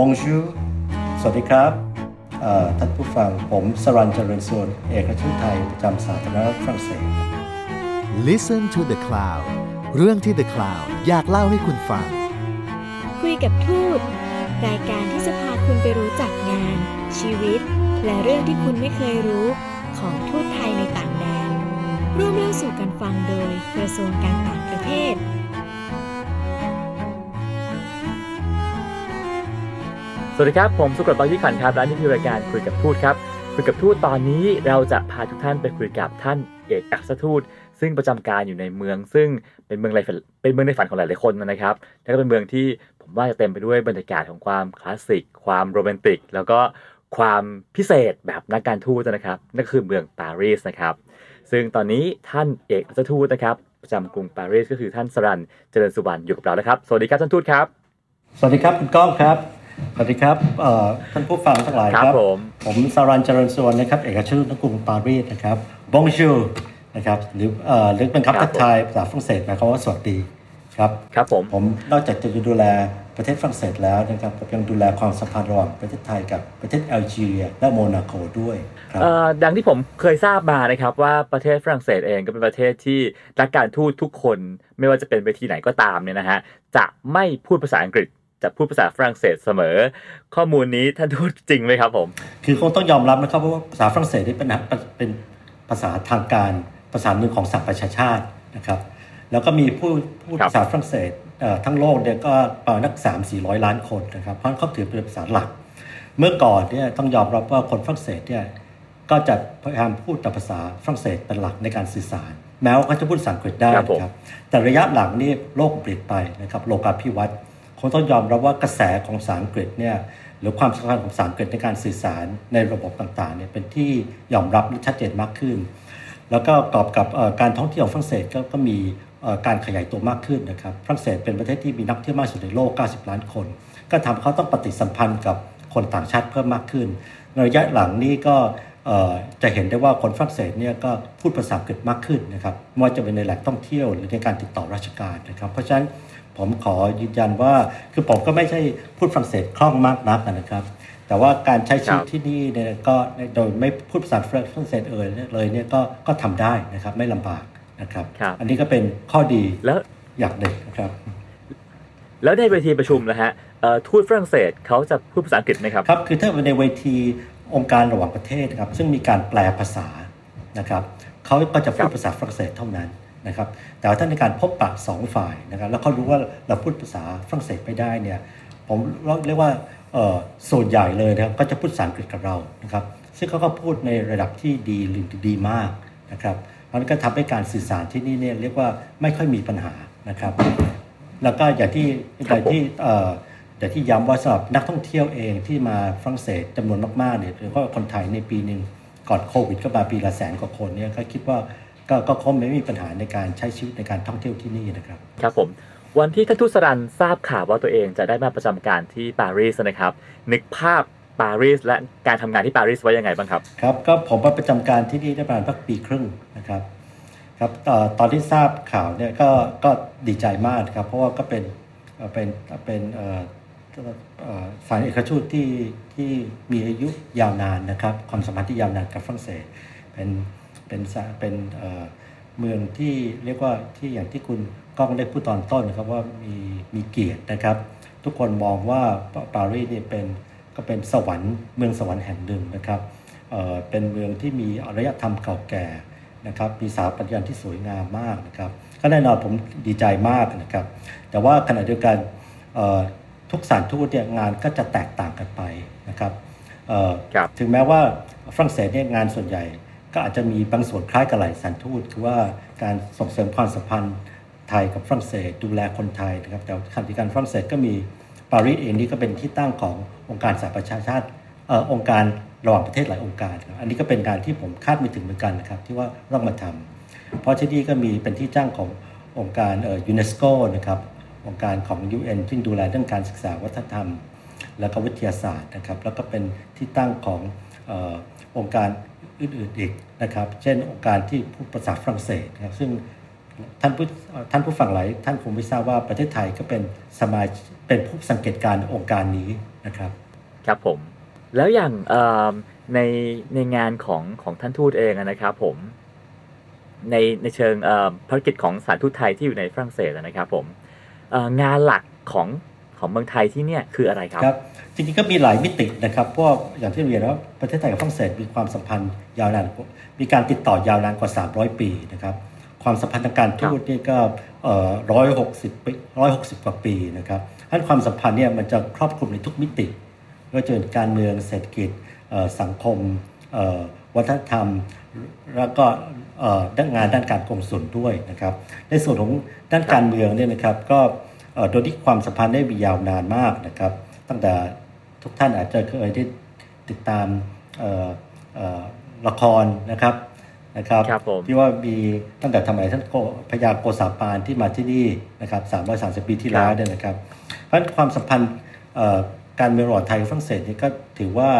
บงชูสวัสดีครับท่านผู้ฟังผมสรันเจริญส่วนเอกชุนไทยประจำสาธารณรัฐฝรั่งเศส Listen to the Cloud เรื่องที่ The Cloud อยากเล่าให้คุณฟัง คุยกับทูต รายการที่จะพาคุณไปรู้จักงาน ชีวิต และเรื่องที่คุณไม่เคยรู้ของทูตไทยในต่างแดน ร่วมเล่าสู่กันฟังโดยกระทรวงการต่างประเทศ สวัสดีครับ ผมสุกรบายี่ขันครับและนี่คือรายการคุยกับทูตครับ คุยกับทูตตอนนี้เราจะพาทุกท่านไปคุยกับท่านเอกอัครทูต ซึ่งประจำการอยู่ในเมือง ซึ่งเป็นเมืองในฝันเป็นเมืองในฝันของหลายๆคนนะครับแล้วก็เป็นเมืองที่ผมว่าจะเต็มไปด้วยบรรยากาศของความคลาสสิก ความโรแมนติก แล้วก็ความพิเศษแบบนักการทูตนะครับนั่นคือเมืองปารีสนะครับ ซึ่งตอนนี้ท่านเอกอัครทูตนะครับประจำกรุงปารีสก็คือท่านสรันเจริญสุวรรณอยู่กับเราแล้วครับ สวัสดีครับท่านทูตครับ สวัสดีครับคุณก้องครับ สวัสดีครับท่านผู้ฟังทั้งหลายครับ ผมผมสารันเจริญส่วนนะครับ เอกชนนกรุงปารีสนะครับบงชูนะครับหรือเอ่อหรือเป็นคำทักทายภาษาฝรั่งเศสหมายความว่าสวัสดีครับครับผมผมนอกจากจะดูแลประเทศฝรั่งเศสแล้วนะครับผมยังดูแลความสัมพันธ์ระหว่างประเทศไทยกับประเทศแอลจีเรียและโมนาโกด้วยครับเอ่อดังที่ผมเคยทราบมานะครับว่าประเทศฝรั่งเศสเองก็เป็นประเทศที่นักการทูตทุกคน ไม่ว่าจะเป็นเวทีไหนก็ตามเนี่ยนะฮะจะไม่พูดภาษาอังกฤษ จะพูดภาษาฝรั่งเศสเสมอ ข้อมูลนี้ท่านทูตจริงไหมครับผม คือคงต้องยอมรับนะครับเพราะว่าภาษาฝรั่งเศสนี่เป็นเป็นภาษาทางการภาษาหนึ่งของสหประชาชาตินะครับ แล้วก็มีผู้พูดครับภาษาฝรั่งเศสเอ่อทั้งโลกเนี่ยก็ประมาณนักสามสี่ร้อยล้านคนนะครับเพราะฉะนั้นเขาถือเป็นภาษาหลัก เมื่อก่อนเนี่ยต้องยอมรับว่าคนฝรั่งเศสเนี่ยก็จะพยายามพูดแต่ภาษาฝรั่งเศสเป็นหลักในการสื่อสาร แม้ว่าเขาจะพูดภาษาอังกฤษได้ครับผมนะครับ แต่ระยะหลังนี่โลกเปลี่ยนไปนะครับโลกาภิวัตน์ คงต้องยอมรับว่ากระแสของภาษาอังกฤษเนี่ยหรือความสำคัญของภาษาอังกฤษในการสื่อสารในระบบต่างๆเนี่ยเป็นที่ยอมรับและชัดเจนมากขึ้น แล้วก็ประกอบกับการท่องเที่ยวฝรั่งเศสก็ก็มีการขยายตัวมากขึ้นนะครับฝรั่งเศสเป็นประเทศที่มีนักท่องเที่ยวมากสุดในโลก 90 ล้านคน ก็ทำให้เขาต้องปฏิสัมพันธ์กับคนต่างชาติเพิ่มมากขึ้น ในระยะหลังนี้ก็ จะเห็นได้ว่าคนฝรั่งเศสเนี่ยก็พูดภาษาอังกฤษมากขึ้นนะครับไม่ว่าจะเป็นในแหล่งท่องเที่ยวหรือในการติดต่อราชการนะครับ เพราะฉะนั้นผมขอยืนยันว่าคือผมก็ไม่ใช่พูดฝรั่งเศสคล่องมากนักนะครับ แต่ว่าการใช้ชีวิตครับที่นี่เนี่ยก็โดยไม่พูดภาษาฝรั่งเศสเอ่ยเลยเนี่ยก็ก็ทำได้นะครับไม่ลำบากนะครับครับ อันนี้ก็เป็นข้อดีแล้วอย่างหนึ่งนะครับ แล้วในเวทีประชุมนะฮะเอ่อทูตฝรั่งเศสเขาจะพูดภาษาอังกฤษไหมครับครับคือถ้าในเวที องค์การระหว่างประเทศนะครับซึ่งมีการแปลภาษานะครับเขาก็จะพูดภาษาฝรั่งเศสเท่านั้นนะครับแต่ว่าถ้าในการพบปะสองฝ่ายนะครับแล้วเขารู้ว่าเราพูดภาษาฝรั่งเศสไม่ได้เนี่ยผมเรียกว่าส่วนใหญ่เลยนะครับก็จะพูดภาษาอังกฤษกับเรานะครับซึ่งเขาก็พูดในระดับที่ดีหรือดีมากนะครับเพราะฉะนั้นก็ทำให้การสื่อสารที่นี่เนี่ยเรียกว่าไม่ค่อยมีปัญหานะครับ แล้วก็อย่างที่อย่างที่ เอ่ออย่างที่ย้ำว่าสำหรับนักท่องเที่ยวเองที่มาฝรั่งเศสจำนวนมากๆเนี่ยหรือว่าคนไทยในปีหนึ่งก่อนโควิดก็มาปีละแสนกว่าคนเนี่ยก็คิดว่าก็ก็คงไม่มีปัญหาในการใช้ชีวิตในการท่องเที่ยวที่นี่นะครับ ครับผม วันที่ท่านทูตสรันทราบข่าวว่าตัวเองจะได้มาประจำการที่ปารีสนะครับ นึกภาพปารีสและการทำงานที่ปารีสไว้ยังไงบ้างครับครับก็ผมมาประจำการที่นี่ได้ประมาณสักปีครึ่งนะครับครับเอ่อตอนที่ทราบข่าวเนี่ยก็ก็ดีใจมากครับเพราะว่าก็เป็นเอ่อเป็นเป็น เอ่อเอ่อฝ่ายเอกชนที่ที่มีอายุยาวนานนะครับ ความสัมพันธ์ที่ยาวนานกับฝรั่งเศส เป็นเป็นเป็นเมืองที่เรียกว่าที่อย่างที่คุณก้องได้พูดตอนต้นนะครับว่ามีมีเกียรตินะครับ ทุกคนมองว่าปารีสเนี่ยเป็นก็เป็นสวรรค์เมืองสวรรค์แห่งหนึ่งนะครับเเป็นเมืองที่มีอารยธรรมเก่าแก่นะครับมีสถาปัตยกรรมที่สวยงามมากนะครับก็แน่นอนผมดีใจมากนะครับ แต่ว่าขณะเดียวกันเทุกสถานทูตเนี่ยงานก็จะแตกต่างกันไปนะครับเอ่อครับถึงแม้ว่าฝรั่งเศสเนี่ยงานส่วนใหญ่ ก็อาจจะมีบางส่วนคล้ายกับหลายสถานทูตคือว่าการส่งเสริมความสัมพันธ์ไทยกับฝรั่งเศสดูแลคนไทยนะครับแต่ขณะเดียวกันฝรั่งเศสก็มีปารีสเองนี่ก็เป็นที่ตั้งขององค์การสหประชาชาติเอ่อองค์การระหว่างประเทศหลายองค์การครับอันนี้ก็เป็นการที่ผมคาดไม่ถึงเหมือนกันนะครับที่ว่าต้องมาทำเพราะที่นี่ก็มีเป็นที่จ้างขององค์การเอ่อยูเนสโกนะครับ องค์การของ UN ซึ่งดูแลเรื่องการศึกษาวัฒนธรรม แล้วก็วิทยาศาสตร์นะครับแล้วก็เป็นที่ตั้งของอองค์การอื่นๆอีกนะครับเช่นองค์การที่พูดภาษาฝรั่งเศสนะครับซึ่งท่านผู้ท่านผู้ฟังหลายท่านคงไม่ทราบว่าประเทศไทยก็เป็นสมาชิกเป็นผู้สังเกตการองค์การนี้นะครับ ครับผม แล้วอย่างในในงานของของท่านทูตเองนะครับผมในในเชิงภารกิจของสถารทูตไทยที่อยู่ในฝรั่งเศสนะครับผม งานหลักของของเมืองไทยที่เนี่ยคืออะไรครับครับจริงๆก็มีหลายมิตินะครับเพราะวกอย่างที่เรียนว่าประเทศไทยกับฝรั่งเศสมีความสัมพันธ์ยาวนานมีการติดต่อยาวนานกว่า 300 ปีนะครับความสัมพันธ์ทางการทูตนี่ก็ร้อยหกสิบปีร้อยหกสิบกว่าปีนะครับท่านความสัมพันธ์เนี่ยมันจะครอบคลุมในทุกมิติไม่ว่าจะเป็นการเมืองเศรษฐกิจเอ่อสังคมเอ่อวัฒนธรรม แล้วก็เอ่อด้าน งานด้านการกงสุลด้วยนะครับ ในส่วนของด้านการเมืองเนี่ยนะครับ ก็เอ่อโดยที่ความสัมพันธ์ได้มียาวนานมากนะครับ ตั้งแต่ทุกท่านอาจจะเคยได้ติดตามเอ่อเอ่อละครนะครับนะครับครับผมที่ว่ามีตั้งแต่ทำไมยท่านโกพญาโกษาปานที่มาที่นี่นะครับ330 ปีที่แล้วเนี่ยนะครับ เพราะฉะนั้นความสัมพันธ์เอ่อการเมืองระหว่างไทยกับฝรั่งเศสนี่ก็ถือว่า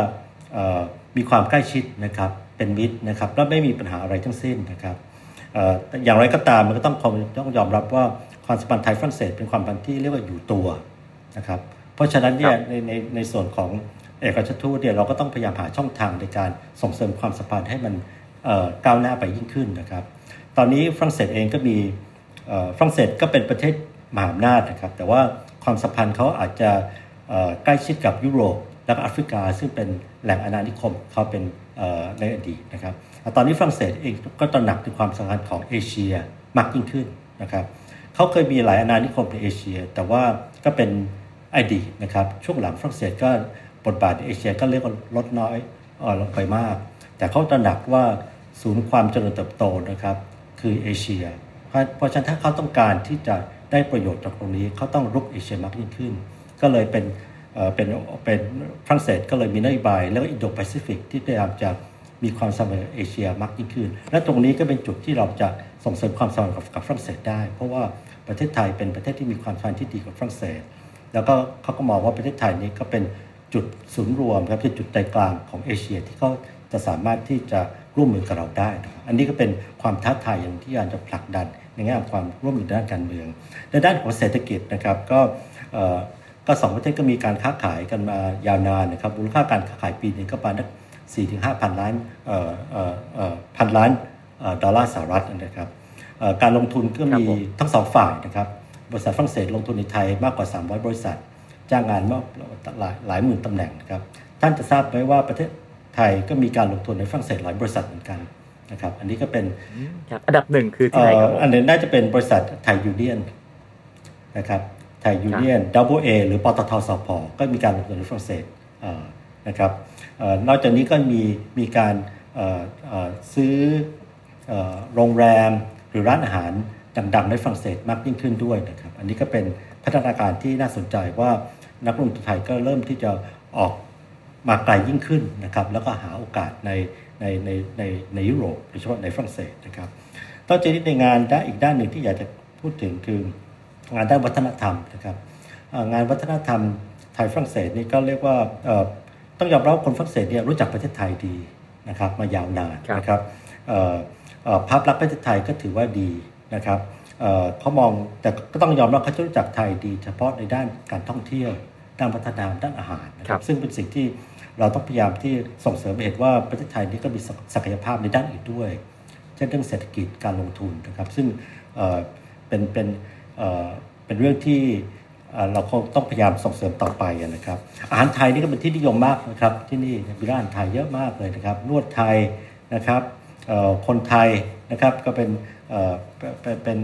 เอ่อมีความใกล้ชิดนะครับ เป็นมิตรนะครับและไม่มีปัญหาอะไรทั้งสิ้นนะครับเอ่อแต่อย่างไรก็ตามมันก็ต้องต้องยอมรับว่าความสัมพันธ์ไทยฝรั่งเศสเป็นความสัมพันธ์ที่เรียกว่าอยู่ตัวนะครับเพราะฉะนั้นเนี่ยครับในในในส่วนของเอกราชทูตเนี่ยเราก็ต้องพยายามหาช่องทางในการส่งเสริมความสัมพันธ์ให้มันเอ่อก้าวหน้าไปยิ่งขึ้นนะครับ ตอนนี้ฝรั่งเศสเองก็มีเอ่อฝรั่งเศสก็เป็นประเทศมหาอำนาจนะครับ แต่ว่าความสัมพันธ์เขาอาจจะเอ่อใกล้ชิดกับยุโรปและก็แอฟริกา ซึ่งเป็นแหล่งอาณานิคมเขาเป็นเอ่อ ในอดีตนะครับตอนนี้ฝรั่งเศสเองก็ตระหนักถึงความสำคัญของเอเชียมากยิ่งขึ้นนะครับเขาเคยมีหลายอาณานิคมในเอเชีย แต่ว่าก็เป็นอดีตนะครับช่วงหลังฝรั่งเศสก็บทบาทในเอเชียก็เรียกว่าลดน้อยออลงไปมาก แต่เขาตระหนักว่าศูนย์ความเจริญเติบโตนะครับคือเอเชียเพราะเพราะฉะนั้นถ้าเขาต้องการที่จะได้ประโยชน์จากตรงนี้เขาต้องรุกเอเชียมากยิ่งขึ้น ก็เลยเป็น เป็นเป็นฝรั่งเศสก็เลยมีนโยบาย แล้วก็อินโดแปซิฟิกที่พยายามจะมีความสัมพันธ์เอเชียมากยิ่งขึ้น และตรงนี้ก็เป็นจุดที่เราจะส่งเสริมความสัมพันธ์กับฝรั่งเศสได้ เพราะว่าประเทศไทยเป็นประเทศที่มีความสัมพันธ์ที่ดีกับฝรั่งเศส แล้วก็เขาก็มองว่าประเทศไทยนี้ก็เป็นจุดศูนย์รวมครับเป็นจุดใจกลางของเอเชียที่เขาจะสามารถที่จะร่วมมือกับเราได้ครับอันนี้ก็เป็นความท้าทายอย่างที่อยากจะผลักดันในแง่ความร่วมมือด้านการเมืองในด้านของเศรษฐกิจนะครับก็ ก็สองประเทศก็มีการค้าขายกันมายาวนานนะครับมูลค่าการค้าขายปีหนึงก็ประมาณสี่ถึงห้าพันล้านเอ่อเอ่อเอ่อพันล้านเอ่อดอลลาร์สหรัฐนะครับเอ่อการลงทุนก็ครับมีผมทั้งสองฝ่ายนะครับบริษัทฝรั่งเศสลงทุนในไทยมากกว่า 300 บริษัท จ้างงานมากหลายหลายหมื่นตำแหน่งนะครับท่านจะทราบไหมว่าประเทศไทยก็มีการลงทุนในฝรั่งเศสหลายบริษัทเหมือนกันนะครับอันนี้ก็เป็นครับอันดับหนึ่งคือที่เอ่ไหนครับอผมอันนี้น่าจะเป็นบริษัทไทยยูเนียนนะครับไทยยูเนียน Double A หรือปตท.สผ.ก็มีการลงทุนในฝรั่งเศสนะครับนอกจากนี้ก็มีมีการซื้อเอ่อโรงแรมหรือร้านอาหารดังๆในฝรั่งเศสมากยิ่งขึ้นด้วยนะครับ อันนี้ก็เป็นพัฒนาการที่น่าสนใจว่านักลงทุนไทยก็เริ่มที่จะออกมาไกลยิ่งขึ้นนะครับ แล้วก็หาโอกาสในในในในในยุโรปโดยเฉพาะในฝรั่งเศสนะครับต่อจากนี้ในงานด้านอีกด้านหนึ่งที่อยากจะพูดถึงคือ งานด้านวัฒนธรรมนะครับเอ่องานวัฒนธรรมไทยฝรั่งเศสนี่ก็เรียกว่าเอ่อต้องยอมรับว่าคนฝรั่งเศสเนี่ยรู้จักประเทศไทยดีนะครับมายาวนานครับนะครับเอ่อเอ่อภาพลักษณ์ประเทศไทยก็ถือว่าดีนะครับเอ่อเขามองแต่ก็ต้องยอมรับเขาจะรู้จักไทยดี เฉพาะในด้านการท่องเที่ยว ด้านวัฒนธรรมด้านอาหารนะคครัรับบซึ่งเป็นสิ่งที่เราต้องพยายามที่ส่งเสริมให้เห็นว่าประเทศไทยนี่ก็มีศักยภาพในด้านอื่นด้วย เช่นเรื่องเศรษฐกิจการลงทุนนะครับ ซึ่งเอ่อเป็นเป็นเอ่อ เป็นเรื่องที่เราคงต้องพยายามส่งเสริมต่อไปนะครับ อาหารไทยนี่ก็เป็นที่นิยมมากนะครับ ที่นี่มีร้านไทยเยอะมากเลยนะครับ นวดไทยนะครับคนไทยนะครับก็เป็นเป็น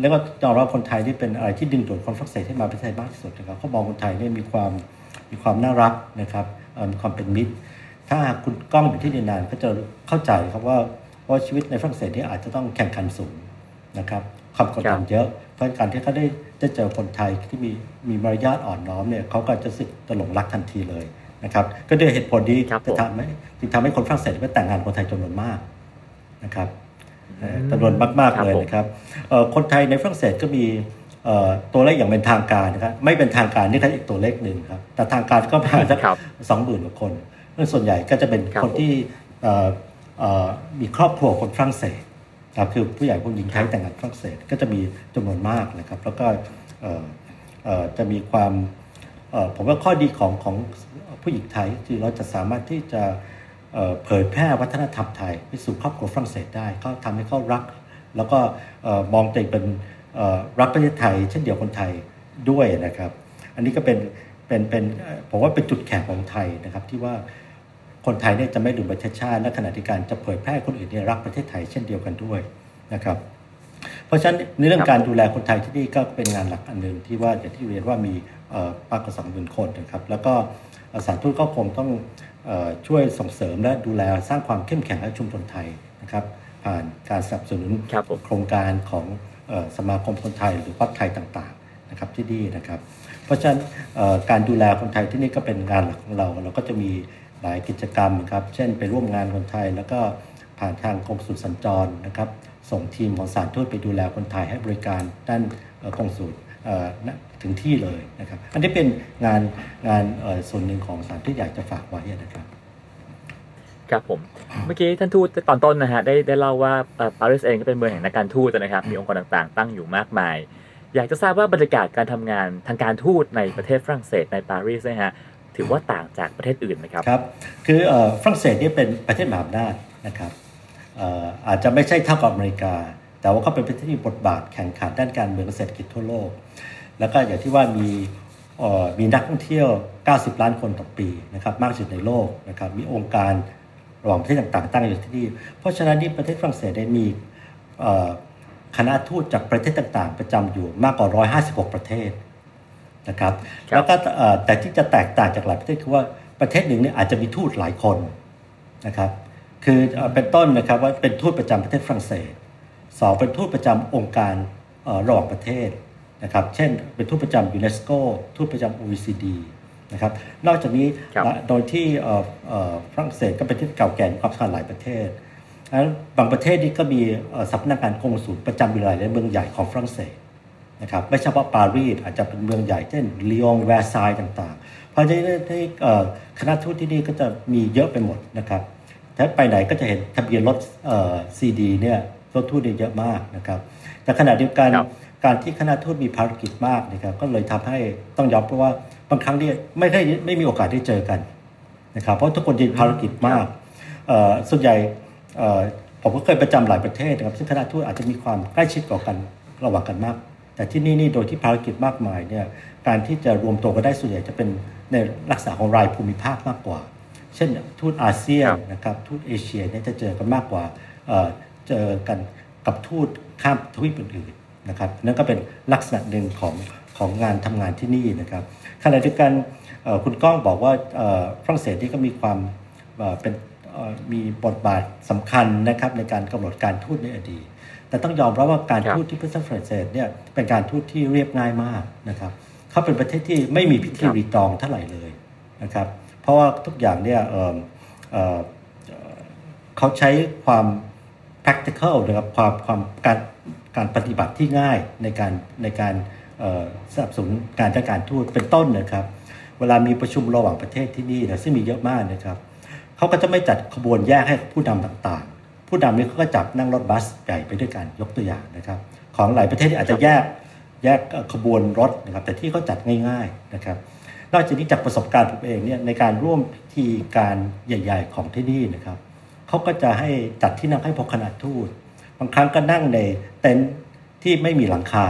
เรียกว่ายอมรับคนไทยที่เป็นอะไรที่ดึงดูดคนฝรั่งเศสให้มาประเทศไทยมากที่สุดนะครับเขามองคนไทยเนี่ยมีความมีความน่ารักนะครับมีความเป็นมิตร ถ้าคุณกล้องอยู่ที่นานก็จะเข้าใจครับว่าเพราชีวิตในฝรั่งเศสนี่อาจจะต้องแข่งขันสูงนะครับความกดดันเยอะ เพราะการที่เขาได้ได้เจอคนไทยที่มีมีมารยาทอ่อนน้อมเนี่ยเขาก็จะรู้สึกตหลงรักทันทีเลยนะครับก็ด้วยเหตุผลนี้ครับผมจะทำให้จึงทำให้คนฝรั่งเศสไปแต่งงานกับคนไทยจำนวนมากนะครับเอ่อจำนวนมากครัๆบเลยผมนะครับเอ่อคนไทยในฝรั่งเศสก็มีเอ่อตัวเลขอย่างเป็นทางการนะครับ ไม่เป็นทางการนี่ก็อีกตัวเลขหนึ่งครับ แต่ทางการก็ประมาณสักครับสองหมื่นกว่าคนซึ่งส่วนใหญ่ก็จะเป็นครับคนที่เอ่อเอ่อมีครอบครัวคนฝรั่งเศส ครับคือผู้ใหญ่ผู้หญิงไทยแต่งงานฝรั่งเศสก็จะมีจำนวนมากนะครับ แล้วก็เอ่อเอ่อจะมีความเอ่อผมว่าข้อดีของของผู้หญิงไทยคือเราจะสามารถที่จะเอ่อเผยแพร่วัฒนธรรมไทยไปสู่ครอบครัวฝรั่งเศสได้ก็ทำให้เขารัก แล้วก็เอ่อมองตัวเองเป็นเอ่อรักประเทศไทย เช่นเดียวคนไทยด้วยนะครับ อันนี้ก็เป็นเป็นเป็นเอ่อผมว่าเป็นจุดแข็งของไทยนะครับที่ว่า คนไทยเนี่ยจะไม่ดูประเทศชาติและขณะที่การจะเผยแพร่คนอื่นเนี่ยรักประเทศไทยเช่นเดียวกันด้วยนะครับ เพราะฉะนั้นในเรื่องการดูแลคนไทยที่นี่ก็เป็นงานหลักอันหนึ่งที่ว่าอย่างที่เรียนว่ามีเอ่อมากกว่าสองหมื่นคนนะครับ แล้วก็เอ่อสถารทูตก็คงต้องเอ่อช่วยส่งเสริมและดูแลสร้างความเข้มแข็งให้ชุมชนไทยนะครับผ่านการสนับสนุนครับผมโครงการของเอ่อสมาคมคนไทยหรือพักไทยต่างๆนะครับที่นี่นะครับ เพราะฉะนั้นเอ่อการดูแลคนไทยที่นี่ก็เป็นงานหลักของเรา เราก็จะมี หลายกิจกรรมครับ เช่นไปร่วมงานคนไทย แล้วก็ผ่านทางกรมสุลสัญจรนะครับ ส่งทีมของสถารทูตไปดูแลคนไทยให้บริการด้านเอ่อกงสุลเอ่อณถึงที่เลยนะครับ อันนี้เป็นงานงานเอ่อส่วนหนึ่งของสถารที่อยากจะฝากไว้นะครับครับผมเมื่อกี้ท่านทูตตอนต้นนะฮะได้ได้เล่าว่าเอ่อปารีสเองก็เป็นเมืองแห่งนักการทูตนะครับ มีองค์กรต่างๆ ตั้งอยู่มากมาย อยากจะทราบว่าบรรยากาศการทำงานทางการทูตในประเทศฝรั่งเศสในปารีสนะฮะ ถือว่าต่างจากประเทศอื่นไหมครับครับ คือฝรั่งเศสนี่เป็นประเทศมหาอำนาจนะครับอาจจะไม่ใช่เท่ากับอเมริกา แต่ว่าเขาเป็นประเทศที่มีบทบาทแข่งขันด้านการเมืองเศรษฐกิจทั่วโลก แล้วก็อย่างที่ว่ามีมีนักท่องเที่ยว 90 ล้านคนต่อปีนะครับมากที่สุดในโลกนะครับมีองค์การระหว่างประเทศต่างๆ ตั้งอยู่ที่นี่ เพราะฉะนั้นนี่ประเทศฝรั่งเศสได้มีคณะทูตจากประเทศต่างๆ ประจำอยู่มากกว่า 156 ประเทศ นะครับครับแล้วก็เอ่อแต่ที่จะแตกต่างจากหลายประเทศคือว่าประเทศหนึ่งเนี่ยอาจจะมีทูตหลายคนนะครับคือเอ่อเป็นต้นนะครับว่าเป็นทูตประจำประเทศฝรั่งเศสสองเป็นทูตประจำองค์การเอ่อระหว่างประเทศนะครับเช่นเป็นทูตประจำยูเนสโกทูตประจำ OECD นะครับนอกจากนี้ครับและโดยที่เอ่อเอ่อฝรั่งเศสก็เป็นที่เก่าแก่มีความสำคัญหลายประเทศแล้วบางประเทศนี่ก็มีเอ่อสำนักงานกงสุลประจำอยู่หลายๆเมืองใหญ่ของฝรั่งเศส นะครับไม่เฉพาะปารีสอาจจะเป็นเมืองใหญ่เช่นลียงแวร์ซายน์ต่างๆ เพราะฉะนั้นที่เอ่อคณะทูตที่นี่ก็จะมีเยอะไปหมดนะครับถ้าไปไหนก็จะเห็นทะเบียนรถซีดีเนี่ยรถทูตเนี่ยเยอะมากนะครับแต่ขณะเดียวกันครับการที่คณะทูตมีภารกิจมากนะครับก็เลยทำให้ต้องยอมเพราะว่าบางครั้งเนี่ยไม่ได้ไม่มีโอกาสได้เจอกันนะครับเพราะทุกคนมีภารกิจมากเอ่อส่วนใหญ่เอ่อผมก็เคยประจำหลายประเทศนะครับซึ่งคณะทูตอาจจะมีความใกล้ชิดต่อกันระหว่างกันมาก แต่ที่นี่นี่โดยที่ภารกิจมากมายเนี่ยการที่จะรวมตัวกันได้ส่วนใหญ่จะเป็นในลักษณะของรายภูมิภาคมากกว่า เช่นทูตอาเซียนครับนะครับทูตเอเชียเนี่ยจะเจอกันมากกว่าเอ่อเจอกันกับทูตข้ามทวีปอื่นๆนะครับนั่นก็เป็นลักษณะหนึ่งของของงานทำงานที่นี่นะครับขณะเดียวกันเอ่อคุณก้องบอกว่าเอ่อฝรั่งเศสนี่ก็มีความเอ่อเป็นเอ่อมีบทบาทสำคัญนะครับในการกำหนดการทูตในอดีต แต่ต้องยอมรับว่าการครับทูตที่ประเทศฝรั่งเศสเนี่ยเป็นการทูตที่เรียบง่ายมากนะครับเขาเป็นประเทศที่ไม่มีพิธีครับรีตองเท่าไหร่เลยนะครับเพราะว่าทุกอย่างเนี่ยเอ่อเอ่อเอ่อเขาใช้ความ practical นะครับความความการการปฏิบัติที่ง่ายในการในการเอ่อสนับสนุนการจัดการทูตเป็นต้นนะครับ เวลามีประชุมระหว่างประเทศที่นี่นะซึ่งมีเยอะมากนะครับเขาก็จะไม่จัดขบวนแยกให้ผู้นำต่างๆ ผู้นำนี่เขาก็จับนั่งรถบัสใหญ่ไปด้วยกันยกตัวอย่างนะครับ ของหลายประเทศที่อาจจะแยกแยกเอ่อขบวนรถนะครับ แต่ที่เขาจัดง่ายๆนะครับ นอกจากนี้จากประสบการณ์ผมเองเนี่ยในการร่วมพิธีการใหญ่ ๆ ของที่นี่นะครับเขาก็จะให้จัดที่นั่งให้พกคณะทูตบางครั้งก็นั่งในเต็นท์ที่ไม่มีหลังคา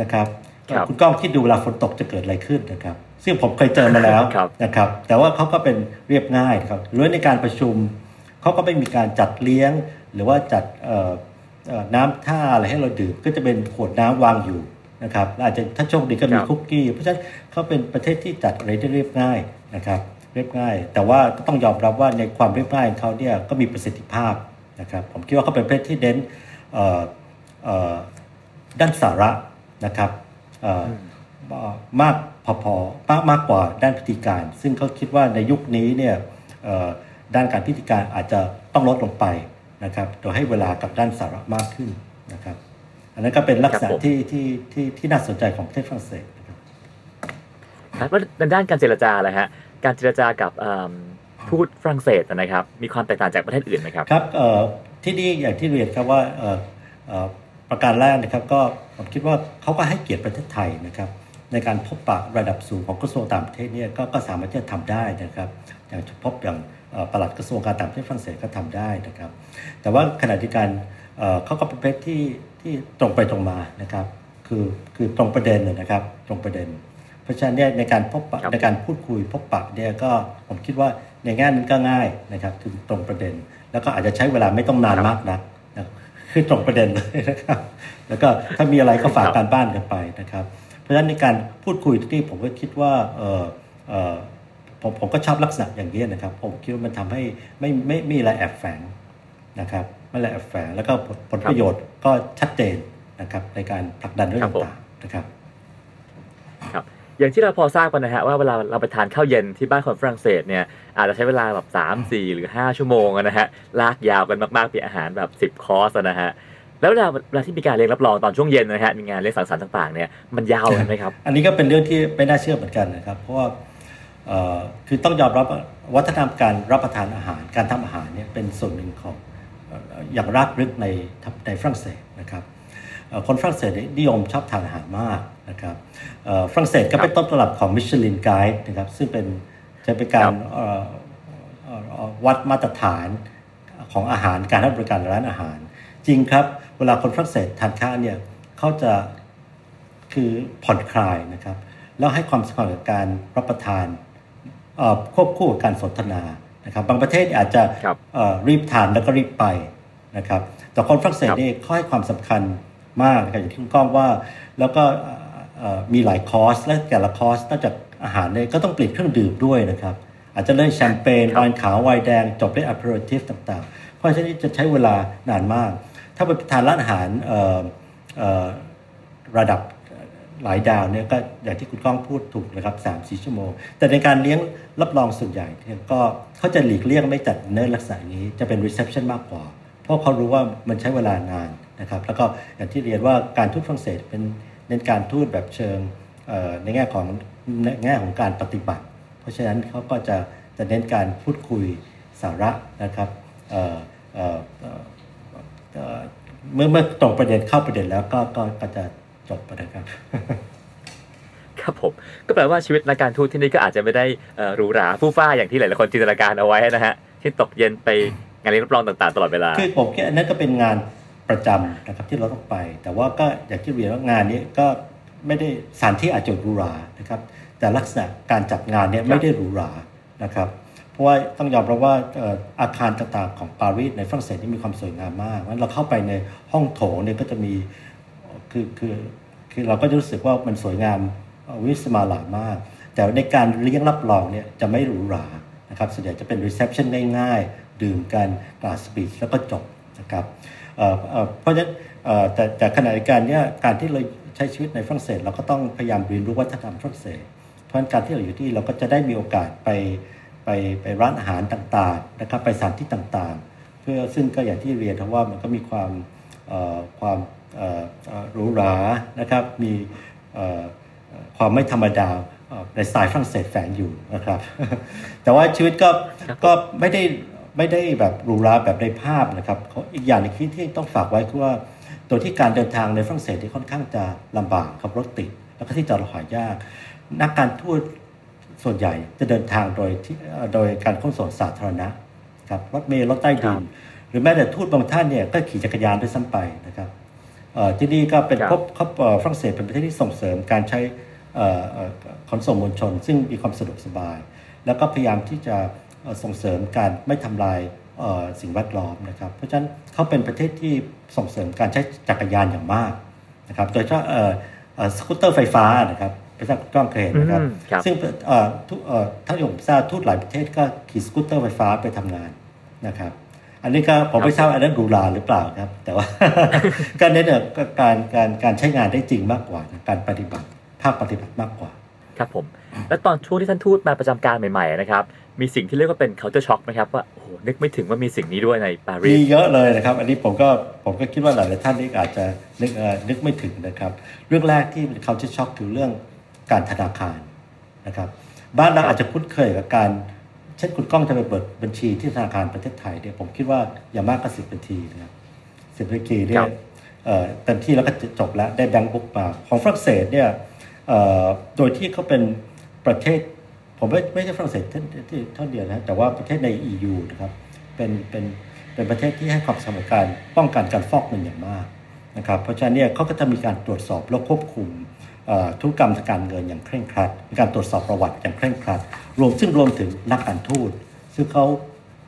นะครับครับคุณก้องคิดดูเวลาฝนตกจะเกิดอะไรขึ้นนะครับ ซึ่งผมเคยเจอมาแล้วครับนะครับ แต่ว่าเขาก็เป็นเรียบง่ายนะครับหรือในการประชุม เขาก็ไม่มีการจัดเลี้ยง หรือว่าจัดเอ่อเอ่อน้ำท่าอะไรให้เราดื่มก็จะเป็นขวดน้ำวางอยู่นะครับและอาจจะถ้าโชคดีก็มีครับคุกกี้ เพราะฉะนั้นเขาเป็นประเทศที่จัดอะไรได้เรียบง่ายนะครับเรียบง่าย แต่ว่าก็ต้องยอมรับว่าในความเรียบง่ายของเขาเนี่ยก็มีประสิทธิภาพนะครับผมคิดว่าเขาเป็นประเทศที่เน้นเอ่อเอ่อด้านสาระนะครับเอ่ออเอ่อมากพอๆมากมากกว่าด้านพิธีการ ซึ่งเขาคิดว่าในยุคนี้เนี่ยเอ่อ ด้านการพิธีการอาจจะต้องลดลงไปนะครับโดยให้เวลากับด้านสาระมากขึ้นนะครับ อันนั้นก็เป็นลักษณะครับผมที่ที่ที่ที่น่าสนใจของประเทศฝรั่งเศสนะครับครับว่าในด้านการเจรจาอะไรฮะการเจรจากับเอิ่มทูตฝรั่งเศสนะครับ มีความแตกต่างจากประเทศอื่นไหมครับครับเอ่อที่นี่อย่างที่เรียนครับว่าเอ่อเอ่อประการแรกนะครับก็ผมคิดว่าเขาก็ให้เกียรติประเทศไทยนะครับ ในการพบปะระดับสูงของกระทรวงต่างประเทศเนี่ยก็ก็สามารถที่จะทำได้นะครับ อย่างพบอย่างเอ่อ ปลัดกระทรวงการต่างประเทศฝรั่งเศสก็ทำได้นะครับ แต่ว่าขณะเดียวกันเอ่อเขาก็เป็นประเภทที่ที่ตรงไปตรงมานะครับ คือคือตรงประเด็นเลยนะครับ ตรงประเด็น เพราะฉะนั้นเนี่ยในการพบปะครับในการพูดคุยพบปะเนี่ยก็ผมคิดว่าในแง่นั้นก็ง่ายนะครับคือตรงประเด็น แล้วก็อาจจะใช้เวลาไม่ต้องนานมากนักนะคือตรงประเด็นเลยนะครับ แล้วก็ถ้ามีอะไรก็ฝากการบ้านกันไปนะครับ เพราะฉะนั้นในการพูดคุยที่ผมก็คิดว่าเออเออ ผมผมก็ชอบลักษณะอย่างนี้นะครับ ผมคิดว่ามันทำให้ไม่ไม่ไม่มีอะไรแอบแฝงนะครับไม่อะไรแอบแฝงแล้วก็ผลผลประโยชน์ก็ชัดเจนนะครับในการผลักดันเรื่องครับผมต่างๆนะครับครับ อย่างที่เราพอทราบกันนะฮะว่าเวลาเราไปทานข้าวเย็นที่บ้านคนฝรั่งเศสเนี่ยอาจจะใช้เวลาแบบสามสี่หรือ5ชั่วโมงอะนะฮะลากยาวกันมากๆเป็นอาหารแบบ10คอร์สอะนะฮะแล้วเวลาเวลาที่มีการเลี้ยงรับรองตอนช่วงเย็นนะฮะมีงานเลี้ยงสังสรรค์ต่างๆเนี่ยมันยาวกันไหมครับ อันนี้ก็เป็นเรื่องที่ไม่น่าเชื่อเหมือนกันนะครับ เพราะว่าเอ่อ คือต้องยอมรับว่าวัฒนธรรมการรับประทานอาหาร การทำอาหารเนี่ยเป็นส่วนหนึ่งของเอ่ออย่างรากลึกในในฝรั่งเศสนะครับเอ่อคนฝรั่งเศสเนี่ยนิยมชอบทานอาหารมากนะครับเอ่อฝรั่งเศสก็เป็นต้นตำรับของมิชลินไกด์นะครับซึ่งเป็นจะเป็นการเอ่อเอ่อเอ่อวัดมาตรฐานของอาหารการให้บริการร้านอาหาร จริงครับ เวลาคนฝรั่งเศสทานข้าวเนี่ยเขาจะคือผ่อนคลายนะครับ แล้วให้ความสำคัญกับการรับประทานเอ่อ ควบคู่กับการสนทนานะครับบางประเทศอาจจะครับเอ่อรีบทานแล้วก็รีบไปนะครับแต่คนฝรั่งเศสครับนี่เขาให้ความสำคัญมากนะครับอย่างที่คุณก้องว่า แล้วก็เอ่อเอ่อมีหลายคอร์สและแต่ละคอร์สนอกจากอาหารเนี่ยก็ต้องเปลี่ยนเครื่องดื่มด้วยนะครับ อาจจะเริ่มแชมเปญครับไวน์ขาวไวน์แดง จบด้วยอ p เ r อร์ทิฟต่างๆ เพราะฉะนั้นจะใช้เวลานานมาก ถ้าไปทานร้านอาหารเอ่อเอ่อระดับ หลายดาวเนี่ยก็อย่างที่คุณก้องพูดถูกนะครับสามสี่ชั่วโมง แต่ในการเลี้ยงรับรองส่วนใหญ่เนี่ยก็เขาจะหลีกเลี่ยงไม่จัดเนื้อลักษณะนี้จะเป็น reception มากกว่า เพราะเขารู้ว่ามันใช้เวลานานนะครับแล้วก็อย่างที่เรียนว่าการทูตฝรั่งเศสเป็นเน้นการทูตแบบเชิงในแง่ของในแง่ของการปฏิบัติ เพราะฉะนั้นเขาก็จะจะเน้นการพูดคุยสาระนะครับเเเเเมื่อเมื่อตรงประเด็นเข้าประเด็นแล้วก็ก็จะ จบไปนะครับ ครับผม ก็แปลว่าชีวิตในการทูตที่นี่ก็อาจจะไม่ได้เอ่อหรูหราฟู่ฟ้าอย่างที่หลายๆคนจินตนาการเอาไว้นะฮะที่ตกเย็นไปงานเลี้ยงรับรองต่างๆ ตลอดเวลาคือผมคิดอันนั้นก็เป็นงานประจำนะครับที่เราต้องไป แต่ว่าก็อย่างที่เรียนว่างานนี้ก็ไม่ได้สถานที่อาจจะหรูหรานะครับ แต่ลักษณะการจัดงานเนี่ยไม่ได้หรูหรานะครับ เพราะว่าต้องยอมรับว่าเอ่ออาคารต่างๆของปารีสในฝรั่งเศสนี่มีความสวยงามมากงั้นเราเข้าไปในห้องโถงเนี่ยก็จะมี คือคือคือเราก็จะรู้สึกว่ามันสวยงามวิสมาลามาก แต่ในการเลี้ยงรับรองเนี่ยจะไม่หรูหรานะครับส่วนใหญ่จะเป็น reception ง่ายๆ ดื่มกันกล่าวสปีชแล้วก็จบนะครับเเเพราะฉะนั้นแต่แต่ขณะเดียวกันเนี่ยการที่เราใช้ชีวิตในฝรั่งเศส เราก็ต้องพยายามเรียนรู้วัฒนธรรมฝรั่งเศส เพราะฉะนั้นการที่เราอยู่ที่เราก็จะได้มีโอกาสไปไปไปร้านอาหารต่างๆนะครับไปสถานที่ต่างๆ เพื่อซึ่งก็อย่างที่เรียนทั้งว่ามันก็มีความความ หรูหรานะครับมีเอ่อเอ่อความไม่ธรรมดาเอ่อในสไตล์ฝรั่งเศสแฝงอยู่นะครับ แต่ว่าชีวิตก็ครับก็ไม่ได้ไม่ได้แบบหรูหราแบบในภาพนะครับเขาอีกอย่างหนึงที่ที่ต้องฝากไว้คือว่าตัวที่การเดินทางในฝรั่งเศสที่ค่อนข้างจะลำบากขับรถติด แล้วก็ที่จอดรถหายาก นักการทูตส่วนใหญ่จะเดินทางโดยที่เอ่อโดยการขนส่งสาธารณะครับรถเมล์รถใต้ดินหรือแม้แต่ทูตบางท่านเนี่ยก็ขี่จักรยานด้วยซ้ำไปนะครับเอ่อ ที่นี่ก็เป็นครับพบเขาเอ่อฝรั่งเศสเป็นประเทศที่ส่งเสริมการใช้เอ่อเอ่อขนส่งมวลชน ซึ่งมีความสะดวกสบาย แล้วก็พยายามที่จะเอ่อส่งเสริมการไม่ทำลายเอ่อสิ่งแวดล้อมนะครับ เพราะฉะนั้นเขาเป็นประเทศที่ส่งเสริมการใช้จักรยานอย่างมากนะครับโดยเฉพาะเอ่อเอ่อสกูตเตอร์ไฟฟ้านะครับไม่ทราบกล้องเคยเห็นนะครับอืมครับซึ่งเอ่อทุกเอ่อถ้าที่ผมทราบทูตหลายประเทศก็ขี่สกูตเตอร์ไฟฟ้าไปทำงานนะครับ อันนี้ก็ผมไม่ทราบอันนั้นหรูหราหรือเปล่าครับ แต่ว่าการเน้นเนี่ยก็การการการใช้งานได้จริงมากกว่านะการปฏิบัติภาคปฏิบัติมากกว่า ครับผม แล้วตอนช่วงที่ท่านทูตมาประจำการใหม่ๆนะครับมีสิ่งที่เรียกว่าเป็น culture shock ไหมครับว่าโอ้โหนึกไม่ถึงว่ามีสิ่งนี้ด้วยในปารีมีสเยอะเลยนะครับ อันนี้ผมก็ผมก็คิดว่าหลายๆท่านนี่อาจจะนึกเอ่อนึกไม่ถึงนะครับ เรื่องแรกที่เขาจะช็อกคือเรื่องการธนาคารนะครับ บ้านเราอาจจะคุ้นเคยกับการ เช่นคุณก้องจะไปเปิดบัญชีที่ธนาคารประเทศไทยเนี่ยผมคิดว่าอย่างมากก็สิบบัญชีนะครับสิบบัญชีเนี่คยรับเอ่อเต็มที่แล้วก็จะจบแล้วได้แบงก์บุ๊กมาของฝรั่งเศสเนี่ยเอ่อโดยที่เขาเป็นประเทศ ผมไม่ไม่ใช่ฝรั่งเศสเท่าที่เท่าเดียวนะแต่ว่าประเทศใน EU นะครับเป็นเป็นเป็นประเทศที่ให้ความสำคัญการป้องกันการฟอกเงินอย่างมากนะครับเพราะฉะนั้นเนี่ยเขาก็จะมีการตรวจสอบและควบคุมเอ่อ ธุรกรรมทางการเงินอย่างเคร่งครัด มีการตรวจสอบประวัติอย่างเคร่งครัด รวมซึ่งรวมถึงนักการทูตซึ่งเขา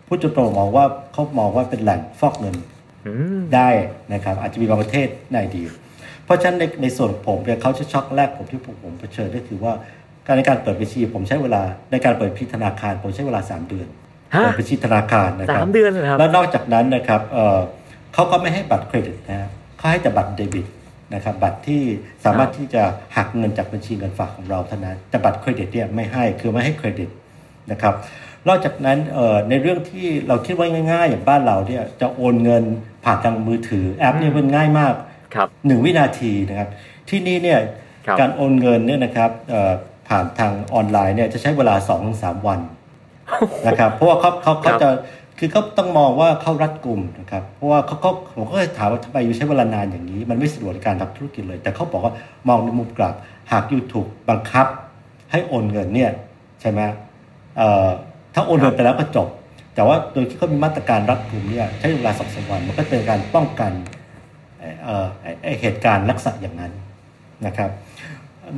พูดตรงๆมองว่าเขามองว่าเป็นแหล่งฟอกเงินอืมได้นะครับอาจจะมีบางประเทศในอดีตเพราะฉะนั้นในในส่วนของผมเนี่ยเขาจะช็อกแรกผมที่ผมผมเผชิญก็คือว่าการในการเปิดบัญชี ผมใช้เวลาในการเปิดบัญชีธนาคาร ผมใช้เวลา 3 เดือนฮะเปิดบัญชีธนาคารนะคสารับมเดือนเลยเหรอครับแล้วนอกจากนั้นนะครับเอ่อเขาก็ไม่ให้บัตรเครดิตนะฮะเขาให้แต่บัตรเดบิต นะครับบัตรที่สามารถที่จะหักเงินจากบัญชีเงินฝากของเราเท่านั้นแต่บัตรเครดิตเนี่ยไม่ให้คือไม่ให้เครดิตนะครับนอกจากนั้นเอ่อในเรื่องที่เราคิดว่าง่าย ๆ อย่างบ้านเราเนี่ยจะโอนเงินผ่านทางมือถือแอปเนี่ยมันง่ายมากครับหนึ่งวินาทีนะครับที่นี่เนี่ยครับการโอนเงินเนี่ยนะครับเอ่อผ่านทางออนไลน์เนี่ยจะใช้เวลา2อถึงสวันนะครับเพราะว่าเขาเขาเขาจะ คือเขาต้องมองว่าเขารัดกลุ่มนะครับ เพราะว่าเขาเขาผมก็เลยถามว่าทำไมอยู่ใช้เวลานานอย่างนี้ มันไม่สะดวกในการทำธุรกิจเลย แต่เขาบอกว่ามองในมุมกลับ หากอยู่ถูกบังคับ ให้โอนเงินเนี่ยใช่ไหมเอ่อถ้าโอนเงินไปแล้วก็จบ แต่ว่าโดยที่เขามีมาตรการรัดกลุ่มเนี่ยใช้เวลาสองสามวันมันก็เป็นการป้องกันเอ่อไอ้ไอ้เหตุการณ์ลักษณะอย่างนั้นนะครับ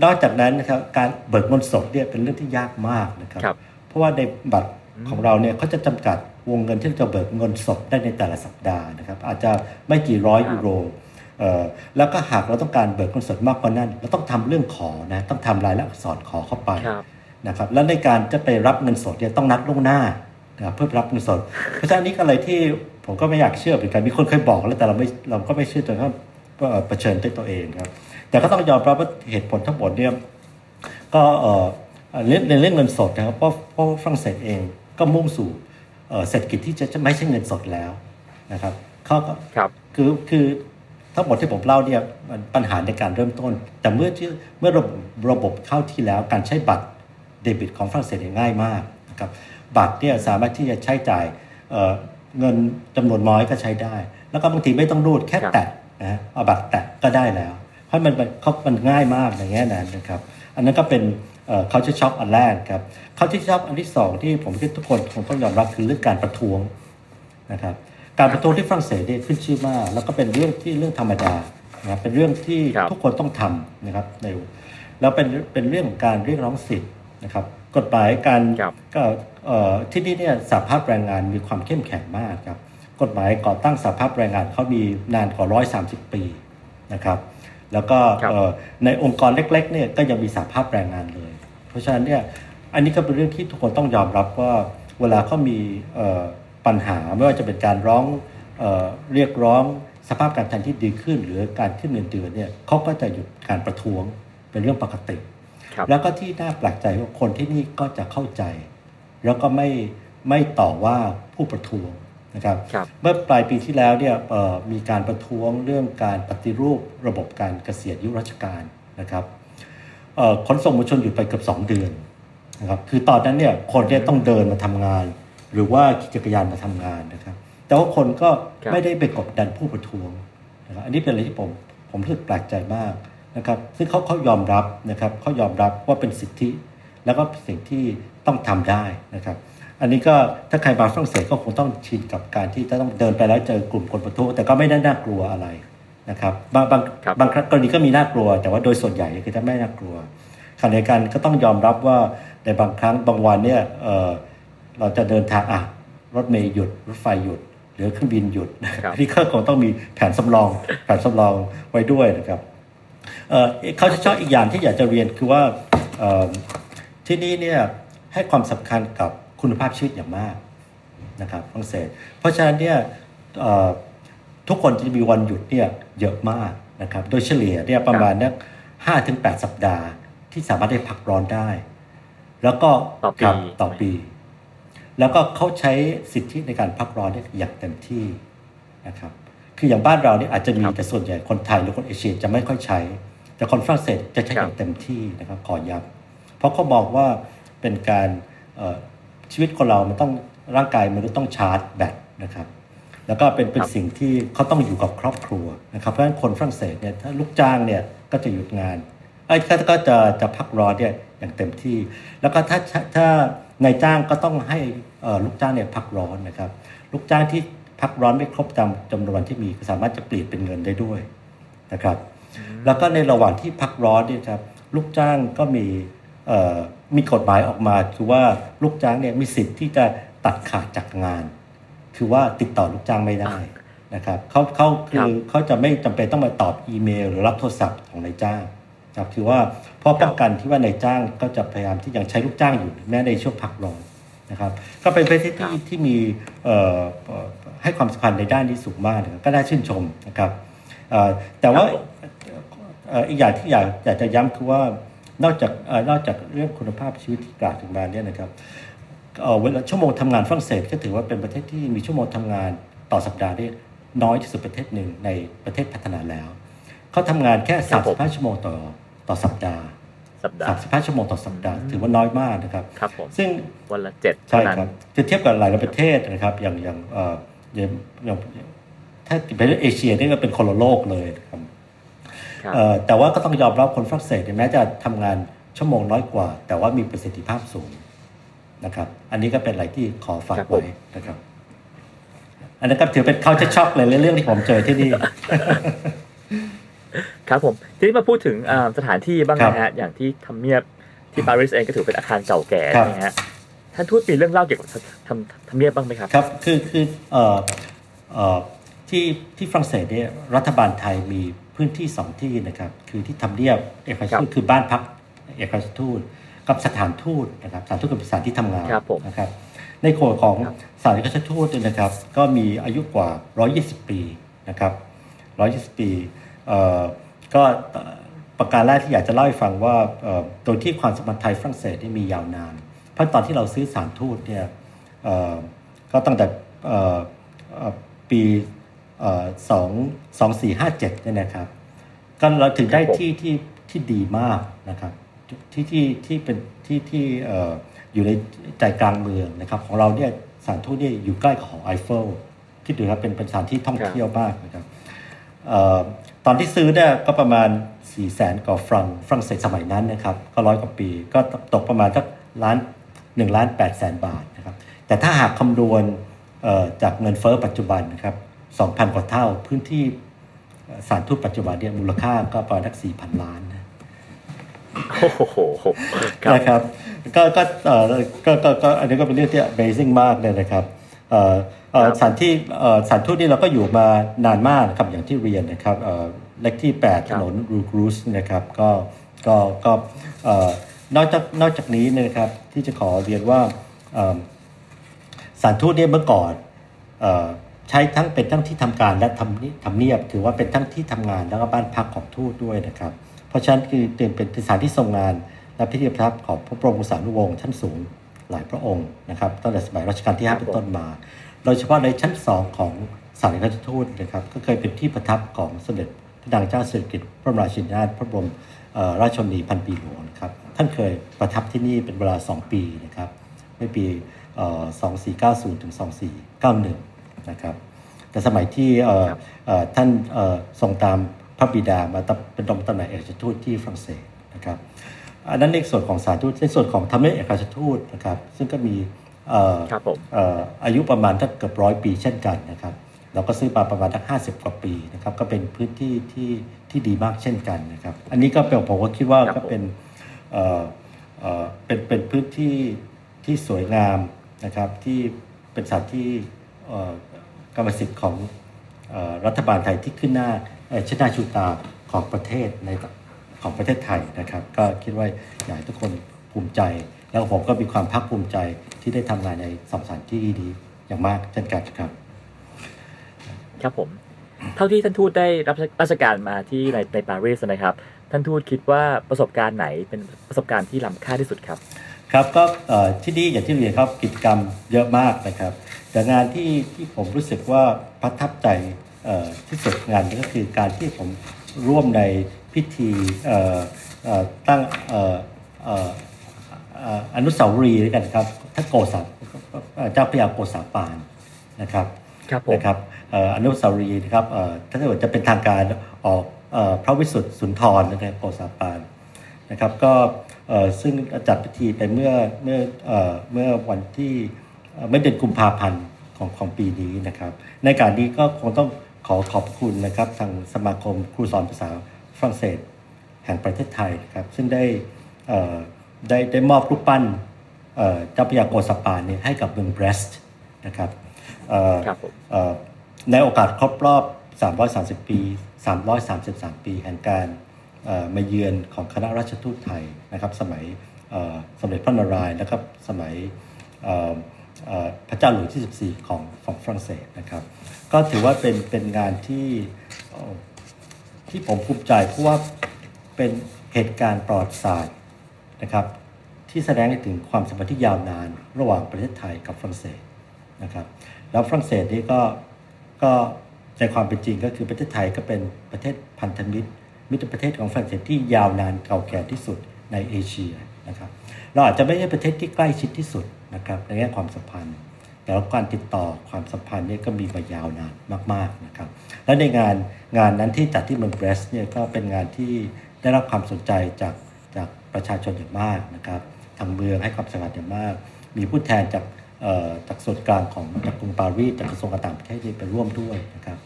นอกจากนั้นนะครับการเบิกเงินสดเนี่ยเป็นเรื่องที่ยากมากนะครับครับเพราะว่าในบัตรของเราเนี่ยเขาจะจำกัด วงเงินที่เราจะเบิกเงินสดได้ในแต่ละสัปดาห์นะครับ อาจจะไม่กี่ร้อยครับยูโรเอ่อแล้วก็หากเราต้องการเบิกเงินสดมากกว่านั้น เราต้องทำเรื่องขอนะต้องทำรายละอักษรขอเข้าไปครับนะครับแล้วในการจะไปรับเงินสดเนี่ยต้องนัดล่วงหน้านะครับเพื่อรับเงินสด เพราะฉะนั้นอันนี้ก็อะไรที่ผมก็ไม่อยากเชื่อเหมือนกันมีคนเคยบอกแล้วแต่เราไม่เราก็ไม่เชื่อจนกระทั่งก็เผชิญด้วยตัวเองครับแต่ก็ต้องยอมรับว่าเหตุผลทั้งหมดเนี่ยก็เอ่อเรื่องในเรื่องเงินสดนะครับเพราะเพราะฝรั่งเศสเองก็มุ่งสู่ เอ่อเศรษฐกิจที่จะจะไม่ใช่เงินสดแล้วนะครับเขาก็ครับคือคือทั้งหมดที่ผมเล่าเนี่ยมันปัญหาในการเริ่มต้น แต่เมื่อที่เมื่อระบบระบบเข้าที่แล้วการใช้บัตรเดบิตของฝรั่งเศสเนี่ยง่ายมากนะครับบัตรเนี่ยสามารถที่จะใช้จ่ายเอ่อเงินจำนวนน้อยก็ใช้ได้ แล้วก็บางทีไม่ต้องรูดแค่ครับแตะนะฮะเอาบัตรแตะก็ได้แล้ว เพราะมันมันเขามันง่ายมากในแง่นั้นนะครับ อันนั้นก็เป็น เขาจะช็อปอันแรกครับเขาที่ช็อปอันที่สองที่ผมคิดทุกคนคงต้องยอมรับคือเรื่องการประท้วงนะครับการประท้วงที่ฝรั่งเศสเนี่ยขึ้นชื่อมาก แล้วก็เป็นเรื่องที่เรื่องธรรมดานะครับเป็นเรื่องที่ครับทุกคนต้องทำนะครับในแล้วเป็นเป็นเรื่องของการเรียกร้องสิทธิ์นะครับ กฎหมายการครับก็เอ่อที่นี่เนี่ยสหภาพแรงงานมีความเข้มแข็งมากครับกฎหมายก่อตั้งสหภาพแรงงานเขามีนานกว่า130ปีนะครับ แล้วก็ครับเอ่อในองค์กรเล็กๆเนี่ยก็ยังมีสหภาพแรงงานเลย เพราะฉะนั้นเนี่ยอันนี้ก็เป็นเรื่องที่ทุกคนต้องยอมรับว่าเวลาเขามีเอ่อปัญหาไม่ว่าจะเป็นการร้องเอ่อเรียกร้องสภาพการทางที่ดีขึ้น หรือการขึ้นเงินเดือนเนี่ยเขาก็จะหยุดการประท้วงเป็นเรื่องปกติครับแล้วก็ที่น่าแปลกใจว่าคนที่นี่ก็จะเข้าใจ แล้วก็ไม่ไม่ต่อว่าผู้ประท้วงนะครับครับเมื่อปลายปีที่แล้วเนี่ยเอ่อมีการประท้วงเรื่องการปฏิรูประบบการเกษียณอายุราชการนะครับเอ่อ ขนส่งมวลชนหยุดไปเกือบ2 เดือนนะครับคือตอนนั้นเนี่ยคนเนี่ยต้องเดินมาทำงาน หรือว่าขี่จักรยานมาทำงานนะครับ แต่ว่าคนก็ครับไม่ได้ไปกดดันผู้ประท้วงนะครับอันนี้เป็นอะไรที่ผมผมรู้สึกแปลกใจมากนะครับ ซึ่งเขาเขายอมรับนะครับเขายอมรับว่าเป็นสิทธิ แล้วก็สิ่งที่ต้องทำได้นะครับ อันนี้ก็ถ้าใครมาฝรั่งเศสก็คงต้องชินกับการที่จะต้องเดินไปแล้วเจอกลุ่มคนประท้วงแต่ก็ไม่ได้น่ากลัวอะไร นะครับบางบางครับบางกรณีก็มีน่ากลัว แต่ว่าโดยส่วนใหญ่คือถ้าไม่น่ากลัวขณะเดียวกันก็ต้องยอมรับว่าในบางครั้งบางวันเนี่ยเอ่อเราจะเดินทางอะรถเมย์หยุด รถไฟหยุด หรือเครื่องบินหยุดนะครับอันนี่ก็คงต้องมีแผนสำรองแผนสำรองไว้ด้วยนะครับเอ่อเขาจะชอบอีกอย่างที่อยากจะเรียนคือว่าเอ่อที่นี่เนี่ยให้ความสำคัญกับคุณภาพชีวิตอย่างมากนะครับฝรั่งเศสเพราะฉะนั้นเนี่ยเอ่อ ทุกคนจะมีวันหยุดเนี่ยเยอะมากนะครับโดยเฉลี่ยเนี่ยประมาณนักห้าถึงแปดสัปดาห์ ที่สามารถได้พักร้อนได้ แล้วก็ต่อปีครับต่อปี แล้วก็เขาใช้สิทธิในการพักร้อนเนี่ยอย่างเต็มที่นะครับคืออย่างบ้านเราเนี่ยอาจจะมีครับแต่ส่วนใหญ่คนไทยหรือคนเอเชียจะไม่ค่อยใช้ แต่คนฝรั่งเศสจะใช้คอรับย่างเต็มที่นะครับขอย้ำเพราะเขาบอกว่าเป็นการเอ่อชีวิตคนเรามันต้องร่างกายมันต้องชาร์จแบตนะครับ แล้วก็เป็นเป็นครับสิ่งที่เขาต้องอยู่กับครอบครัวนะครับเพราะฉะนั้นคนฝรั่งเศสเนี่ยถ้าลูกจ้างเนี่ยก็จะหยุดงานไอ้ก็ก็จะจะพักร้อนเนี่ยอย่างเต็มที่ แล้วก็ถ้าถ้านายจ้างก็ต้องให้เอ่อลูกจ้างเนี่ยพักร้อนนะครับ ลูกจ้างที่พักร้อนไม่ครบจำจำนวนที่มีก็สามารถจะเปลี่ยนเป็นเงินได้ด้วยนะครับ แล้วก็ในระหว่างที่พักร้อนเนี่ยครับลูกจ้างก็มีเอ่อมีกฎหมายออกมาคือว่าลูกจ้างเนี่ยมีสิทธิ์ที่จะตัดขาดจากงาน คือว่าติดต่อลูกจ้างไม่ได้นะครับเขาเขาคือเขาจะไม่จำเป็นต้องมาตอบอีเมล หรือรับโทรศัพท์ของนายจ้างครับคือว่าเพราะป้องกันที่ว่านายจ้างก็จะพยายามที่ยังใช้ลูกจ้างอยู่แม้ในช่วงพักร้อนนะครับ ก็เป็นประเทศที่ที่มีเอ่อเอ่อให้ความสำคัญในด้านนี้สูงมากนะครับก็น่าชื่นชมนะครับเอ่อแต่ว่าเอ่ออีกอย่างที่อยากอยากจะย้ำคือว่านอกจากเอ่อนอกจากเรื่องคุณภาพชีวิตที่กล่าวถึงมาเนี่ยนะครับ เอ่อเวลาชั่วโมงทำงานฝรั่งเศสก็ถือว่าเป็นประเทศที่มีชั่วโมงทำงานต่อสัปดาห์ที่น้อยที่สุดประเทศหนึ่งในประเทศพัฒนาแล้ว เขาทำงานแค่ครับผม35ชั่วโมงต่อต่อสัปดาห์สัปดาห์35ชั่วโมงต่อสัปดาห์ถือว่าน้อยมากนะครับครับผมซึ่งวันละเจ็ดใช่เท่านั้นครับจะเทียบกับหลายประเทศนะครับอย่างอย่างเอ่ออย่างอย่างถ้าเป็นเอเชียนี่ก็เป็นคนละโลกเลยนะครับครับเอ่อแต่ว่าก็ต้องยอมรับคนฝรั่งเศสเนี่ยแม้จะทำงานชั่วโมงน้อยกว่า แต่ว่ามีประสิทธิภาพสูง นะครับ อันนี้ก็เป็นอะไรที่ขอฝากครับผมไว้นะครับ อันนั้นก็ถือเป็นเขาจะช็อกเลยเรื่องที่ผมเจอที่นี่ครับผมทีนี้มาพูดถึงอ่าสถานที่บ้างครับนะฮะอย่างที่ทำเนียบที่ปารีสเองก็ถือเป็นอาคารเก่าแก่ครับนะฮะท่านทูตมีเรื่องเล่าเกี่ยวกับทำทำเนียบบ้างไหมครับครับคือคือเอ่อเอ่อที่ที่ฝรั่งเศสเนี่ยรัฐบาลไทยมีพื้นที่สองที่นะครับ คือที่ทำเนียบเอกชครัทูตบคือบ้านพักเอกชทูต กับสถานทูตนะครับสถานทูตกับสถานที่ทำงานครับผมนะครับ ในโขดของครับสถานเอกชทูตเนี่ยนะครับ ก็มีอายุกว่า 120 ปีนะครับ120 ปีเอ่อก็เอ่อประการแรกที่อยากจะเล่าให้ฟังว่าเอ่อโดยที่ความสัมพันธ์ไทยฝรั่งเศสนี่มียาวนาน เพราะตอนที่เราซื้อสถารทูตเนี่ยเอ่อก็ตั้งแต่เอ่อเอ่อปีเอ่อสองสองสี่ห้าเจ็ดเนี่ยนะครับก็เราถึงได้ครับผมที่ที่ที่ดีมากนะครับ ที่ที่ที่เป็นที่ที่อยู่ในใจกลางเมืองนะครับ ของเราเนี่ยสถานทูตเนี่ยอยู่ใกล้กับหอไอเฟลคิดดูครับเป็นเป็นสถานที่ท่องเที่ยวมากนะครับตอนที่ซื้อเนี่ยก็ประมาณ4ี่แสนกว่าฟรังฝรั่งเศสสมัยนั้นนะครับ ก็ร้อยกว่าปี ก็ตกประมาณสักล้านหนึ่งล้านแปดแสนบาทนะครับ แต่ถ้าหากคำนวณจากเงินเฟ้อปัจจุบันนะครับสองพันกว่าเท่าพื้นที่สานทูตปัจจุบันเนี่ยมูลค่าก็ประมาณสักสี่พันล้าน โอ้โหครับนะครับก็ก็เอ่อก็ก็ก็อันนี้ก็เป็นเรื่องที่ Amazing มากเลยนะครับเอ่อเอ่อครับสถานที่เอ่อสถานทูตนี่เราก็อยู่มานานมากนะครับอย่างที่เรียนนะครับเอ่อเลขที่ 8 ถนนรูกรูสนะครับก็ก็ก็เอ่อนอกจากนอกจากนี้เนยนะครับที่จะขอเรียนว่าเอ่อสถานทูตเนี่ยเมื่อก่อนเอ่อใช้ทั้งเป็นทั้งที่ทำการและทำนิทำเนียบ ถือว่าเป็นทั้งที่ทำงานแล้วก็บ้านพักของทูตด้วยนะครับ เพราะฉะนั้นคือเป็นสถานที่ทรงงานและพิธีประทับของพระบรมสารีวงศ์ชั้นสูงหลายพระองค์นะครับตั้งแต่สมัยรัชกาลที่ครับ5เป็นต้นมา โดยเฉพาะในชั้น 2 ของสถานเอกอัครทูตนะครับก็เคยเป็นที่ประทับของสมเด็จพระนางเจ้าสิริกิติ์พระบรมราชินีนาถพระบรมเอ่อราชชนนีพันปีหลวงนะครับท่านเคยประทับที่นี่เป็นเวลา 2 ปีนะครับในปีเอ่อ2490 ถึง 2491 นะครับแต่สมัยที่เอ่อครับเอ่อท่านเอ่อทรงตามพ ระบิดามาตำเป็นดำตำแหน่งเอกอัครทูตที่ฝรั่งเศสนะครับอันนั้นในส่วนของสถารทูตในส่วนของทำเนียบเอกอัครทูตนะครับ ซึ่งก็มีเอ่อครับผมเอ่ออายุประมาณถ้าเกือบร้อยปีเช่นกันนะครับ เราก็ซื้อมาประมาณทั้งห้าสิบกว่าปีนะครับ ก็เป็นพื้นที่ที่ที่ดีมากเช่นกันนะครับ อันนี้ก็เป็นผมก็คิดว่าครับก็ผมเป็นเอ่อเอ่อเป็นเป็นพื้นที่ที่สวยงามนะครับ ที่เป็นสถานที่เอ่อกรรมสิทธิ์ของเอ่อรัฐบาลไทยที่ขึ้นหน้าเอ่อ ชิดหน้าชูตาของประเทศในของประเทศไทยนะครับ ก็คิดว่าอยากให้ทุกคนภูมิใจ แล้วผมก็มีความภาคภูมิใจที่ได้ทำงานในสองสถานที่ดีอย่างมากเช่นกันครับ ครับผม เท่าที่ท่านทูตได้รับราชการมาที่ในในปารีสนะครับ ท่านทูตคิดว่าประสบการณ์ไหนเป็นประสบการณ์ที่ล้ำค่าที่สุดครับ ครับก็เอ่อที่นี่อย่างที่เรียนครับกิจกรรมเยอะมากนะครับ แต่งานที่ที่ผมรู้สึกว่าประทับใจเอ่อ ที่สุดงานนี้ก็คือการที่ผมร่วมในพิธีเอ่อเอ่อตั้งเอ่อเอ่อเอ่ออนุสาวรีย์ด้วยกันครับท่านโกษาเอ่อเจ้าพระยาโกษาปานนะครับครับผมนะครับเอ่ออนุสาวรีย์นะครับเอ่อถ้าเกิดจะเป็นทางการออกเอ่อพระวิสุทธิ์สุนทรนะครับโกษาปานนะครับก็เอ่อซึ่งจัดพิธีไปเมื่อเมื่อเอ่อเมื่อวันที่เอ่อเมื่อเดือนกุมภาพันธ์ของของปีนี้นะครับ ในการนี้ก็คงต้อง ขอขอบคุณนะครับทางสมาคมครูสอนภาษาฝรั่งเศสแห่งประเทศไทยนะครับซึ่งได้เอ่อได้ได้มอบรูปปั้นเอ่อเจ้าพระยาโกสปานเนี่ยให้กับเมืองเบรสต์นะครับเอ่อครับผมเอ่อในโอกาสครบรอบ 330 ปี 333 ปีแห่งการเอ่อมาเยือนของคณะราชทูตไทยนะครับสมัยเอ่อสมเด็จพระนารายณ์นะครับสมัยเอ่อเอ่อ พระเจ้าหลุยส์ที่ 14 ของของฝรั่งเศสนะครับ ก็ถือว่าเป็นเป็นงานที่ที่ผมภูมิใจเพราะว่าเป็นเหตุการณ์ประวัติศาสตร์นะครับ ที่แสดงให้ถึงความสัมพันธ์ที่ยาวนานระหว่างประเทศไทยกับฝรั่งเศสนะครับ แล้วฝรั่งเศสนี่ก็ก็ในความเป็นจริงก็คือประเทศไทยก็เป็นประเทศพันธมิตรมิตรประเทศของฝรั่งเศสที่ยาวนานเก่าแก่ที่สุดในเอเชียนะครับ เราอาจจะไม่ใช่ประเทศที่ใกล้ชิดที่สุด นะครับในแง่ความสัมพันธ์ แต่ว่าการติดต่อความสัมพันธ์เนี่ยก็มีมายาวนานมากๆนะครับและในงานงานนั้นที่จัดที่เมืองเบรสเนี่ยก็เป็นงานที่ได้รับความสนใจจากจากประชาชนอย่างมากนะครับทางเมืองให้ความสำคัญอย่างมาก มีผู้แทนจากจากส่วนกลางของจากกรุงปารีสจากกระทรวงการต่างประเทศไปร่วมด้วยนะครับ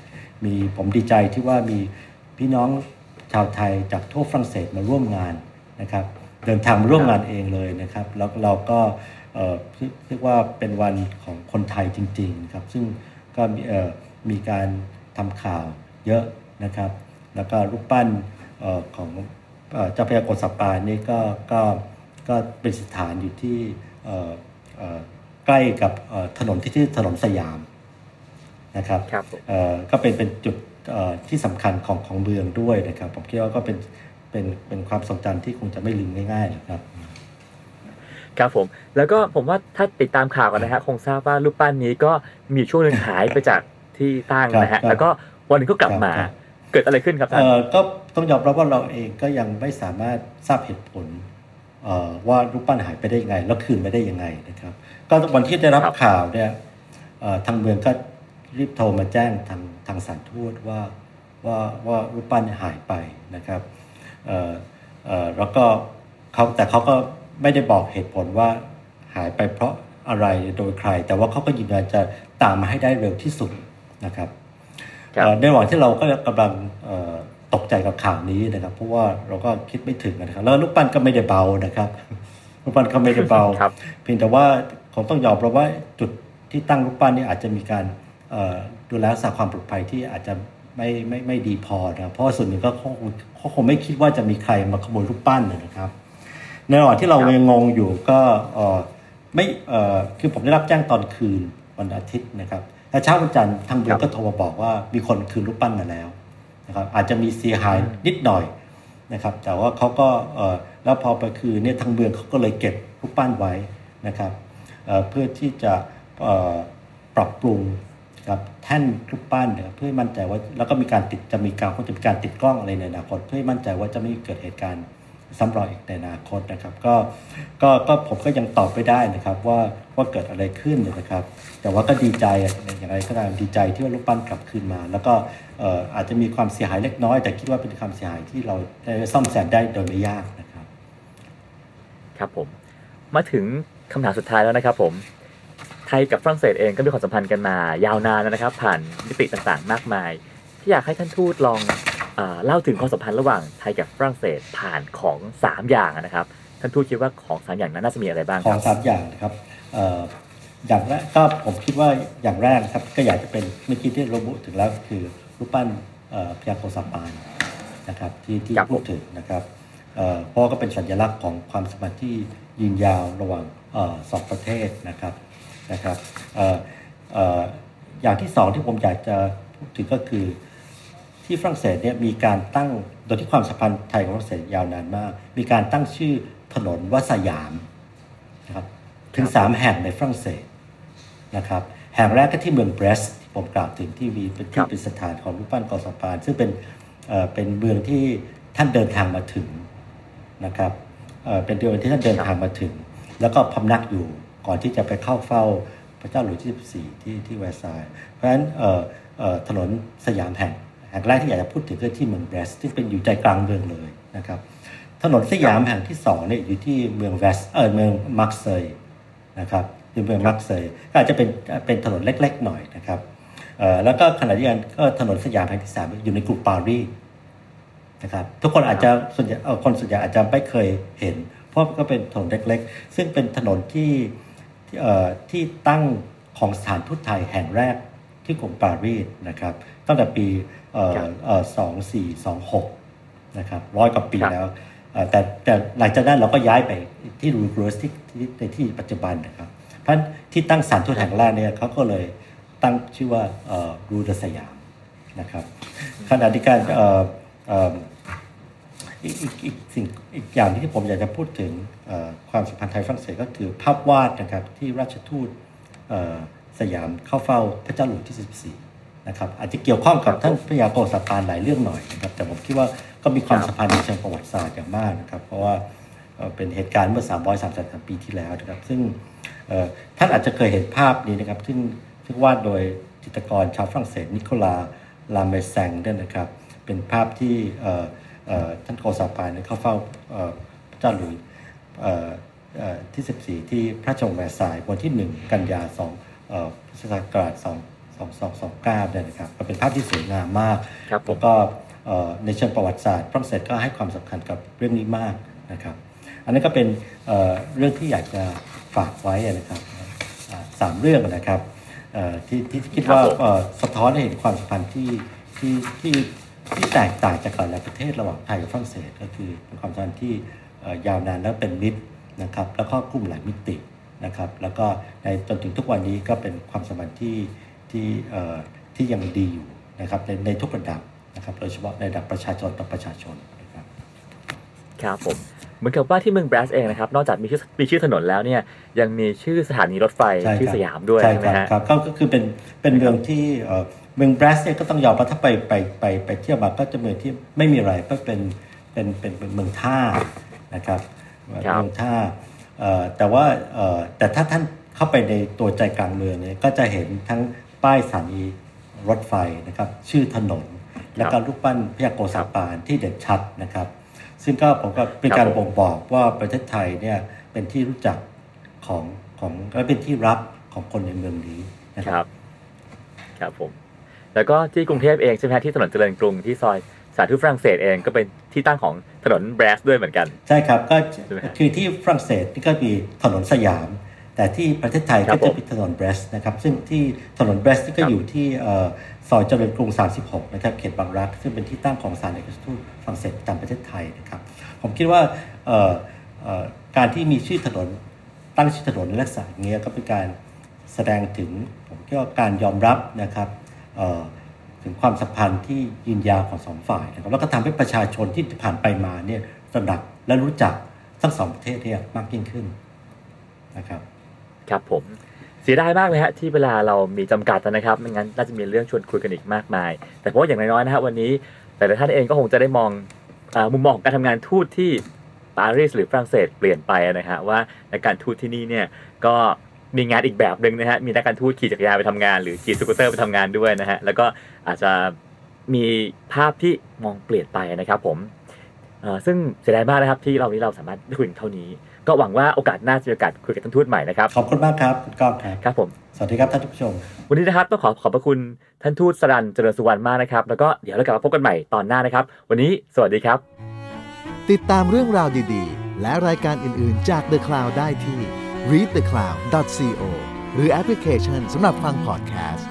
มีผมดีใจที่ว่ามีพี่น้องชาวไทยจากทั่วฝรั่งเศสมาร่วมงานนะครับเดินทางมาร่วมงานเองเลยนะครับแล้วเราก็ เอ่อเรียกว่าเป็นวันของคนไทยจริงๆนะครับซึ่งก็มีเอ่อมีการทำข่าวเยอะนะครับ แล้วก็รูปปั้นเอ่อของเอ่อเจ้าพระยากรสัปปานี่ก็ก็ก็เป็นสถานอยู่ที่เอ่อเอ่อใกล้กับเอ่อถนนที่ชื่อถนนสยามนะครับครับผมเอ่อก็เป็นเป็นจุดเอ่อที่สำคัญของของเมืองด้วยนะครับ ผมคิดว่าก็เป็นเป็นเป็นความทรงจำที่คงจะไม่ลืมง่ายๆนะครับ ครับผม แล้วก็ผมว่าถ้าติดตามข่าวกันนะฮะคงทราบว่ารูปปั้นนี้ก็มีช่วงหนึ่งหายไปจากที่ตั้งนะครัฮะบครับแล้วก็วันหนึงก็กลับมาครับเกิดอะไรขึ้นครับท่านเอ่อก็ต้องยอมรับว่าเราเองก็ยังไม่สามารถทราบเหตุผลเอ่อว่ารูปปั้นหายไปได้ยังไง แล้วคืนไม่ได้ยังไงนะครับ ก็วันที่ได้รับครับข่าวเนี่ยเอ่อทางเมืองก็รีบโทรมาแจ้งทางทางสถารทูตว่าว่าว่ารูปปั้นเนี่ยหายไปนะครับเอ่อเอ่อแล้วก็เขาแต่เขาก็ ไม่ได้บอกเหตุผลว่าหายไปเพราะอะไรโดยใคร แต่ว่าเขาก็ยืนยันจะตามมาให้ได้เร็วที่สุดนะครับครับเอ่อในระหว่างที่เราก็กำลังเอ่อตกใจกับข่าวนี้นะครับ เพราะว่าเราก็คิดไม่ถึงนะครับ แล้วลูกปั้นก็ไม่ได้เบานะครับลูกปั้นก็ไม่ได้เบาครับเพียงแต่ว่าคงต้องยอมรับว่าจุดที่ตั้งรูปปั้นนี่อาจจะมีการเอ่อดูแลรักษาความปลอดภัยที่อาจจะไม่ไม่ไม่ดีพอนะครับเพราะว่าส่วนหนึ่งก็เขาคงเขาคงไม่คิดว่าจะมีใครมาขโมยรูปปั้นนะครับ ในระหว่างที่เราครับยังงงอยู่ก็เอ่อไม่เอ่อคือผมได้รับแจ้งตอนคืนวันอาทิตย์นะครับแล้วเช้าวันจันทร์ทางเบืองก็โทรมาบอกว่ามีคนคืนรูปปั้นมาแล้วนะครับอาจจะมีเสียหายนิดหน่อยนะครับ แต่ว่าเขาก็เอ่อแล้วพอไปคืนเนี่ยทางเบืองเขาก็เลยเก็บรูปปั้นไว้นะครับเอ่อเพื่อที่จะเอ่อปรับปรุงครับแท่นรูปปั้นนะครับเพื่อให้มั่นใจว่าแล้วก็มีการติดจะมีการคงจะมีการติดกล้องอะไรในอนาคตเพื่อให้มั่นใจว่าจะไม่เกิดเหตุการณ์ ซ้ำรอยอีกในอนาคตนะครับก็ก็ก็ผมก็ยังตอบไม่ได้นะครับว่าว่าเกิดอะไรขึ้นนะครับ แต่ว่าก็ดีใจอะอย่างไรก็ตามดีใจที่ว่าลูกปั้นกลับคืนมา แล้วก็อาจจะมีความเสียหายเล็กน้อย แต่คิดว่าเป็นความเสียหายที่เราได้ซ่อมแซมได้โดยไม่ยากนะครับ ครับผมมาถึงคำถามสุดท้ายแล้วนะครับ ผมไทยกับฝรั่งเศสเองก็มีความสัมพันธ์กันมายาวนานนะครับ ผ่านมิติต่างๆ มากมายที่อยากให้ท่านทูตลอง เออเล่าถึงความสัมพันธ์ระหว่างไทยกับฝรั่งเศสผ่านของสามอย่างนะครับท่านทูตคิดว่าของสามอย่างนั้นน่าจะมีอะไรบ้างขคอรังบสามอย่างนะครับเอ่ออย่างแรกก็ผมคิดว่าอย่างแรกนะครับก็อยากจะเป็นเมื่อกี้ที่ระบุถึงแล้วคือรูปปั้นเอ่อพยาโคสปานนะครับที่ที่ครับผมพูดถึงนะครับเอ่อเพราะว่าก็เป็นสัญลักษณ์ของความสัมพันธ์ที่ยืนยาวระหว่างเอ่อสองประเทศนะครับนะครับเอ่อเอ่ออย่างที่สองที่ผมอยากจะพูดถึงก็คือ ที่ฝรั่งเศสเนี่ยมีการตั้งโดยที่ความสัมพันธ์ไทยกับฝรั่งเศสยาวนานมาก มีการตั้งชื่อถนนว่าสยามนะครับถึงครับสามแห่งในฝรั่งเศสนะครับแห่งแรกก็ที่เมืองเบรสต์ที่ผมกล่าวถึงที่มีเป็นที่ครับเป็นสถานของรูปปั้นโกษาปานซึ่งเป็นเอ่อเป็นเมืองที่ท่านเดินทางมาถึงนะครับเอ่อเป็นเมืองที่ท่านเดินทางมาถึง แล้วก็พำนักอยู่ก่อนที่จะไปเข้าเฝ้าพระเจ้าหลุยส์ที่ 14 ที่ที่แวร์ซายน์เพราะฉะนั้นเอ่อเอ่อถนนสยามแห่งแห่งแรกที่อยากจะพูดถึงก็ที่เมืองเบรสต์ซึ่งเป็นอยู่ใจกลางเมืองเลยนะครับถนนสยามแห่งที่สองเนี่ยอยู่ที่เมืองเวสเออเมืองมักเซยนะครับอยู่เมืองมักเซยก็อาจจะเป็นเป็นถนนเล็ก ๆ หน่อยนะครับเออแล้วก็ขณะเดียวกันก็ถนนสยามแห่งที่สามอยู่ในกรุงปารีสนะครับทุกคนอาจจะส่วนใหญ่คนส่วนใหญ่อาจจะไม่เคยเห็น เพราะก็เป็นถนนเล็ก ๆ ซึ่งเป็นถนนที่ที่เอ่อที่ตั้งของสถานทูตไทยแห่งแรกที่กรุงปารีสนะครับตั้งแต่ปี เอ่อครับเอ่อสองสี่สองหกนะครับร้อยกว่าปีครับแล้วเอ่อแต่แต่หลังจากนั้นเราก็ย้ายไปที่รูกรสที่ที่ในที่ปัจจุบันนะครับ เพราะฉะนั้นที่ตั้งสถานทูตแห่งแรกเนี่ยเขาก็เลยตั้งชื่อว่าเอ่อรูเดอสยามนะครับขณะที่การเอ่อเอ่ออีกอีกอีกสิ่งอีกอย่างที่ผมอยากจะพูดถึงเอ่อความสัมพันธ์ไทยฝรั่งเศสก็คือภาพวาดนะครับที่ราชทูตเอ่อสยามเข้าเฝ้าพระเจ้าหลุยส์ที่ 14 นะครับอาจจะเกี่ยวข้องกับท่านพระยาโกษาปานหลายเรื่องหน่อยนะครับแต่ผมคิดว่าก็มีความสัมพันธ์ในเชิงประวัติศาสตร์อย่างมากนะครับ เพราะว่าเป็นเหตุการณ์เมื่อ 333 ปีที่แล้วนะครับ ซึ่งท่านอาจจะเคยเห็นภาพนี้นะครับ ซึ่งซึ่งวาดโดยจิตรกรชาวฝรั่งเศสนิโคลาลาเมแซงด้วยนะครับ เป็นภาพที่ท่านโกษาปานเนี่ยเข้าเฝ้าเอ่อพระเจ้าหลุยส์ที่ 14 ที่พระชงแวร์ซายวันที่ 1 กันยา2เอ่อพุทธศักราช2 2229เนี่ยนะครับก็เป็นภาพที่สวยงามมากครับผมแล้วก็เอ่อในเชิงประวัติศาสตร์ฝรั่งเศสก็ให้ความสำคัญกับเรื่องนี้มากนะครับ อันนั้นก็เป็นเอ่อเรื่องที่อยากจะฝากไว้นะครับอ่าสามเรื่องนะครับเอ่อที่ที่ที่คิดว่าครับผมเอ่อสะท้อนให้เห็นความสัมพันธ์ที่ที่ที่ที่แตกต่างจากหลายประเทศระหว่างไทยกับฝรั่งเศสก็คือเป็นความสัมพันธ์ที่เอ่อยาวนานและเป็นมิตรนะครับแล้วก็กลุ่มหลายมิตินะครับ แล้วก็ในจนถึงทุกวันนี้ก็เป็นความสัมพันธ์ที่ ที่เอ่อที่ยังดีอยู่นะครับในในทุกระดับนะครับโดยเฉพาะในระดับประชาชนต่อประชาชนนะครับครับผมเหมือนกับว่าที่เมืองแบรสเองนะครับ นอกจากมีชื่อมีชื่อถนนแล้วเนี่ยยังมีชื่อสถานีรถไฟใช่ครับชื่อสยามด้วยใช่ใช่ไหมครับฮะครับก็ก็คือเป็นเป็นเมืองที่เอ่อเมืองแบรสเนี่ยก็ต้องยอมรับถ้าไปไปไปไปเที่ยวมาก็จะเมืองที่ไม่มีอะไรก็เป็นเป็นเป็นเป็นเมืองท่านะครับครับเมืองท่าเอ่อแต่ว่าเอ่อแต่ถ้าท่านเข้าไปในตัวใจกลางเมืองเนี่ยก็จะเห็นทั้ง ป้ายสถานีรถไฟนะครับ ชื่อถนน แล้วก็รูปปั้นพระยาโกษาปานที่เด่นชัดนะครับ ซึ่งก็ผมก็เป็นการครับผมบ่งบอกว่าประเทศไทยเนี่ยเป็นที่รู้จักของของและเป็นที่รับของคนในเมืองนี้นะคครัรับบครับผม แล้วก็ที่กรุงเทพเองใช่ไหมฮะที่ถนนเจริญกรุงที่ซอยสาธุฝรั่งเศสเองก็เป็นที่ตั้งของถนนแบรสด้วยเหมือนกัน ใช่ครับก็ใช่ไหมฮะคือที่ฝรั่งเศสนี่ก็มีถนนสยาม แต่ที่ประเทศไทยครัก็บผมจะมีถนนเบรสนะครับ ซึ่งที่ถนนเบรสนี่ก็ครับอยู่ที่เอ่อซอยเจริญกรุง 36 นะครับ เขตบางรัก ซึ่งเป็นที่ตั้งของสถารเอกอัครทูตฝรั่งเศสประจำประเทศไทยนะครับ ผมคิดว่าเอ่อเอ่อการที่มีชื่อถนนตั้งชื่อถนนในลักษณะอย่างเงี้ยก็เป็นการแสดงถึงผมคิดว่าการยอมรับนะครับเอ่อถึงความสัมพันธ์ที่ยืนยาวของสองฝ่ายนะครับแล้วก็ทำให้ประชาชนที่ผ่านไปมาเนี่ยตระหนักและรู้จักทั้งสองประเทศเนี่ยมากยิ่งขึ้นนะครับ ครับผมเสียดายมากเลยฮะที่เวลาเรามีจำกัดนะครับไม่งั้นน่าจะมีเรื่องชวนคุยกันอีกมากมาย แต่เพราะว่าอย่างน้อยๆนะฮะวันนี้แต่ละท่านเองก็คงจะได้มองอมุมมองของการทำงานทูตที่ปารีสหรือฝรั่งเศสเปลี่ยนไปนะฮะว่าในการทูตที่นี่เนี่ยก็มีงานอีกแบบหนึ่งนะฮะมีนักการทูตขี่จักรยานไปทำงาน หรือขี่สกูตเตอร์ไปทำงานด้วยนะฮะแล้วก็อาจจะมีภาพที่มองเปลี่ยนไปนะครับผมซึ่งเสียดายมากนะครับที่เรานี้เราสามารถได้คุยกันเท่านี้ ก็หวังว่าโอกาสหน้าจะมีโอกาสคุยกับท่านทูตใหม่นะครับ ขอบคุณมากครับคุณก้องครับครับผมสวัสดีครับท่านผู้ชม วันนี้นะครับต้องขอขอบพระคุณท่านทูตสรันเจริญสุวรรณมากนะครับ แล้วก็เดี๋ยวเรากลับมาพบกันใหม่ตอนหน้านะครับ วันนี้สวัสดีครับ ติดตามเรื่องราวดีๆ และรายการอื่นๆจาก The Cloud ได้ที่ readthecloud.co หรือแอปพลิเคชันสำหรับฟังพอดแคสต์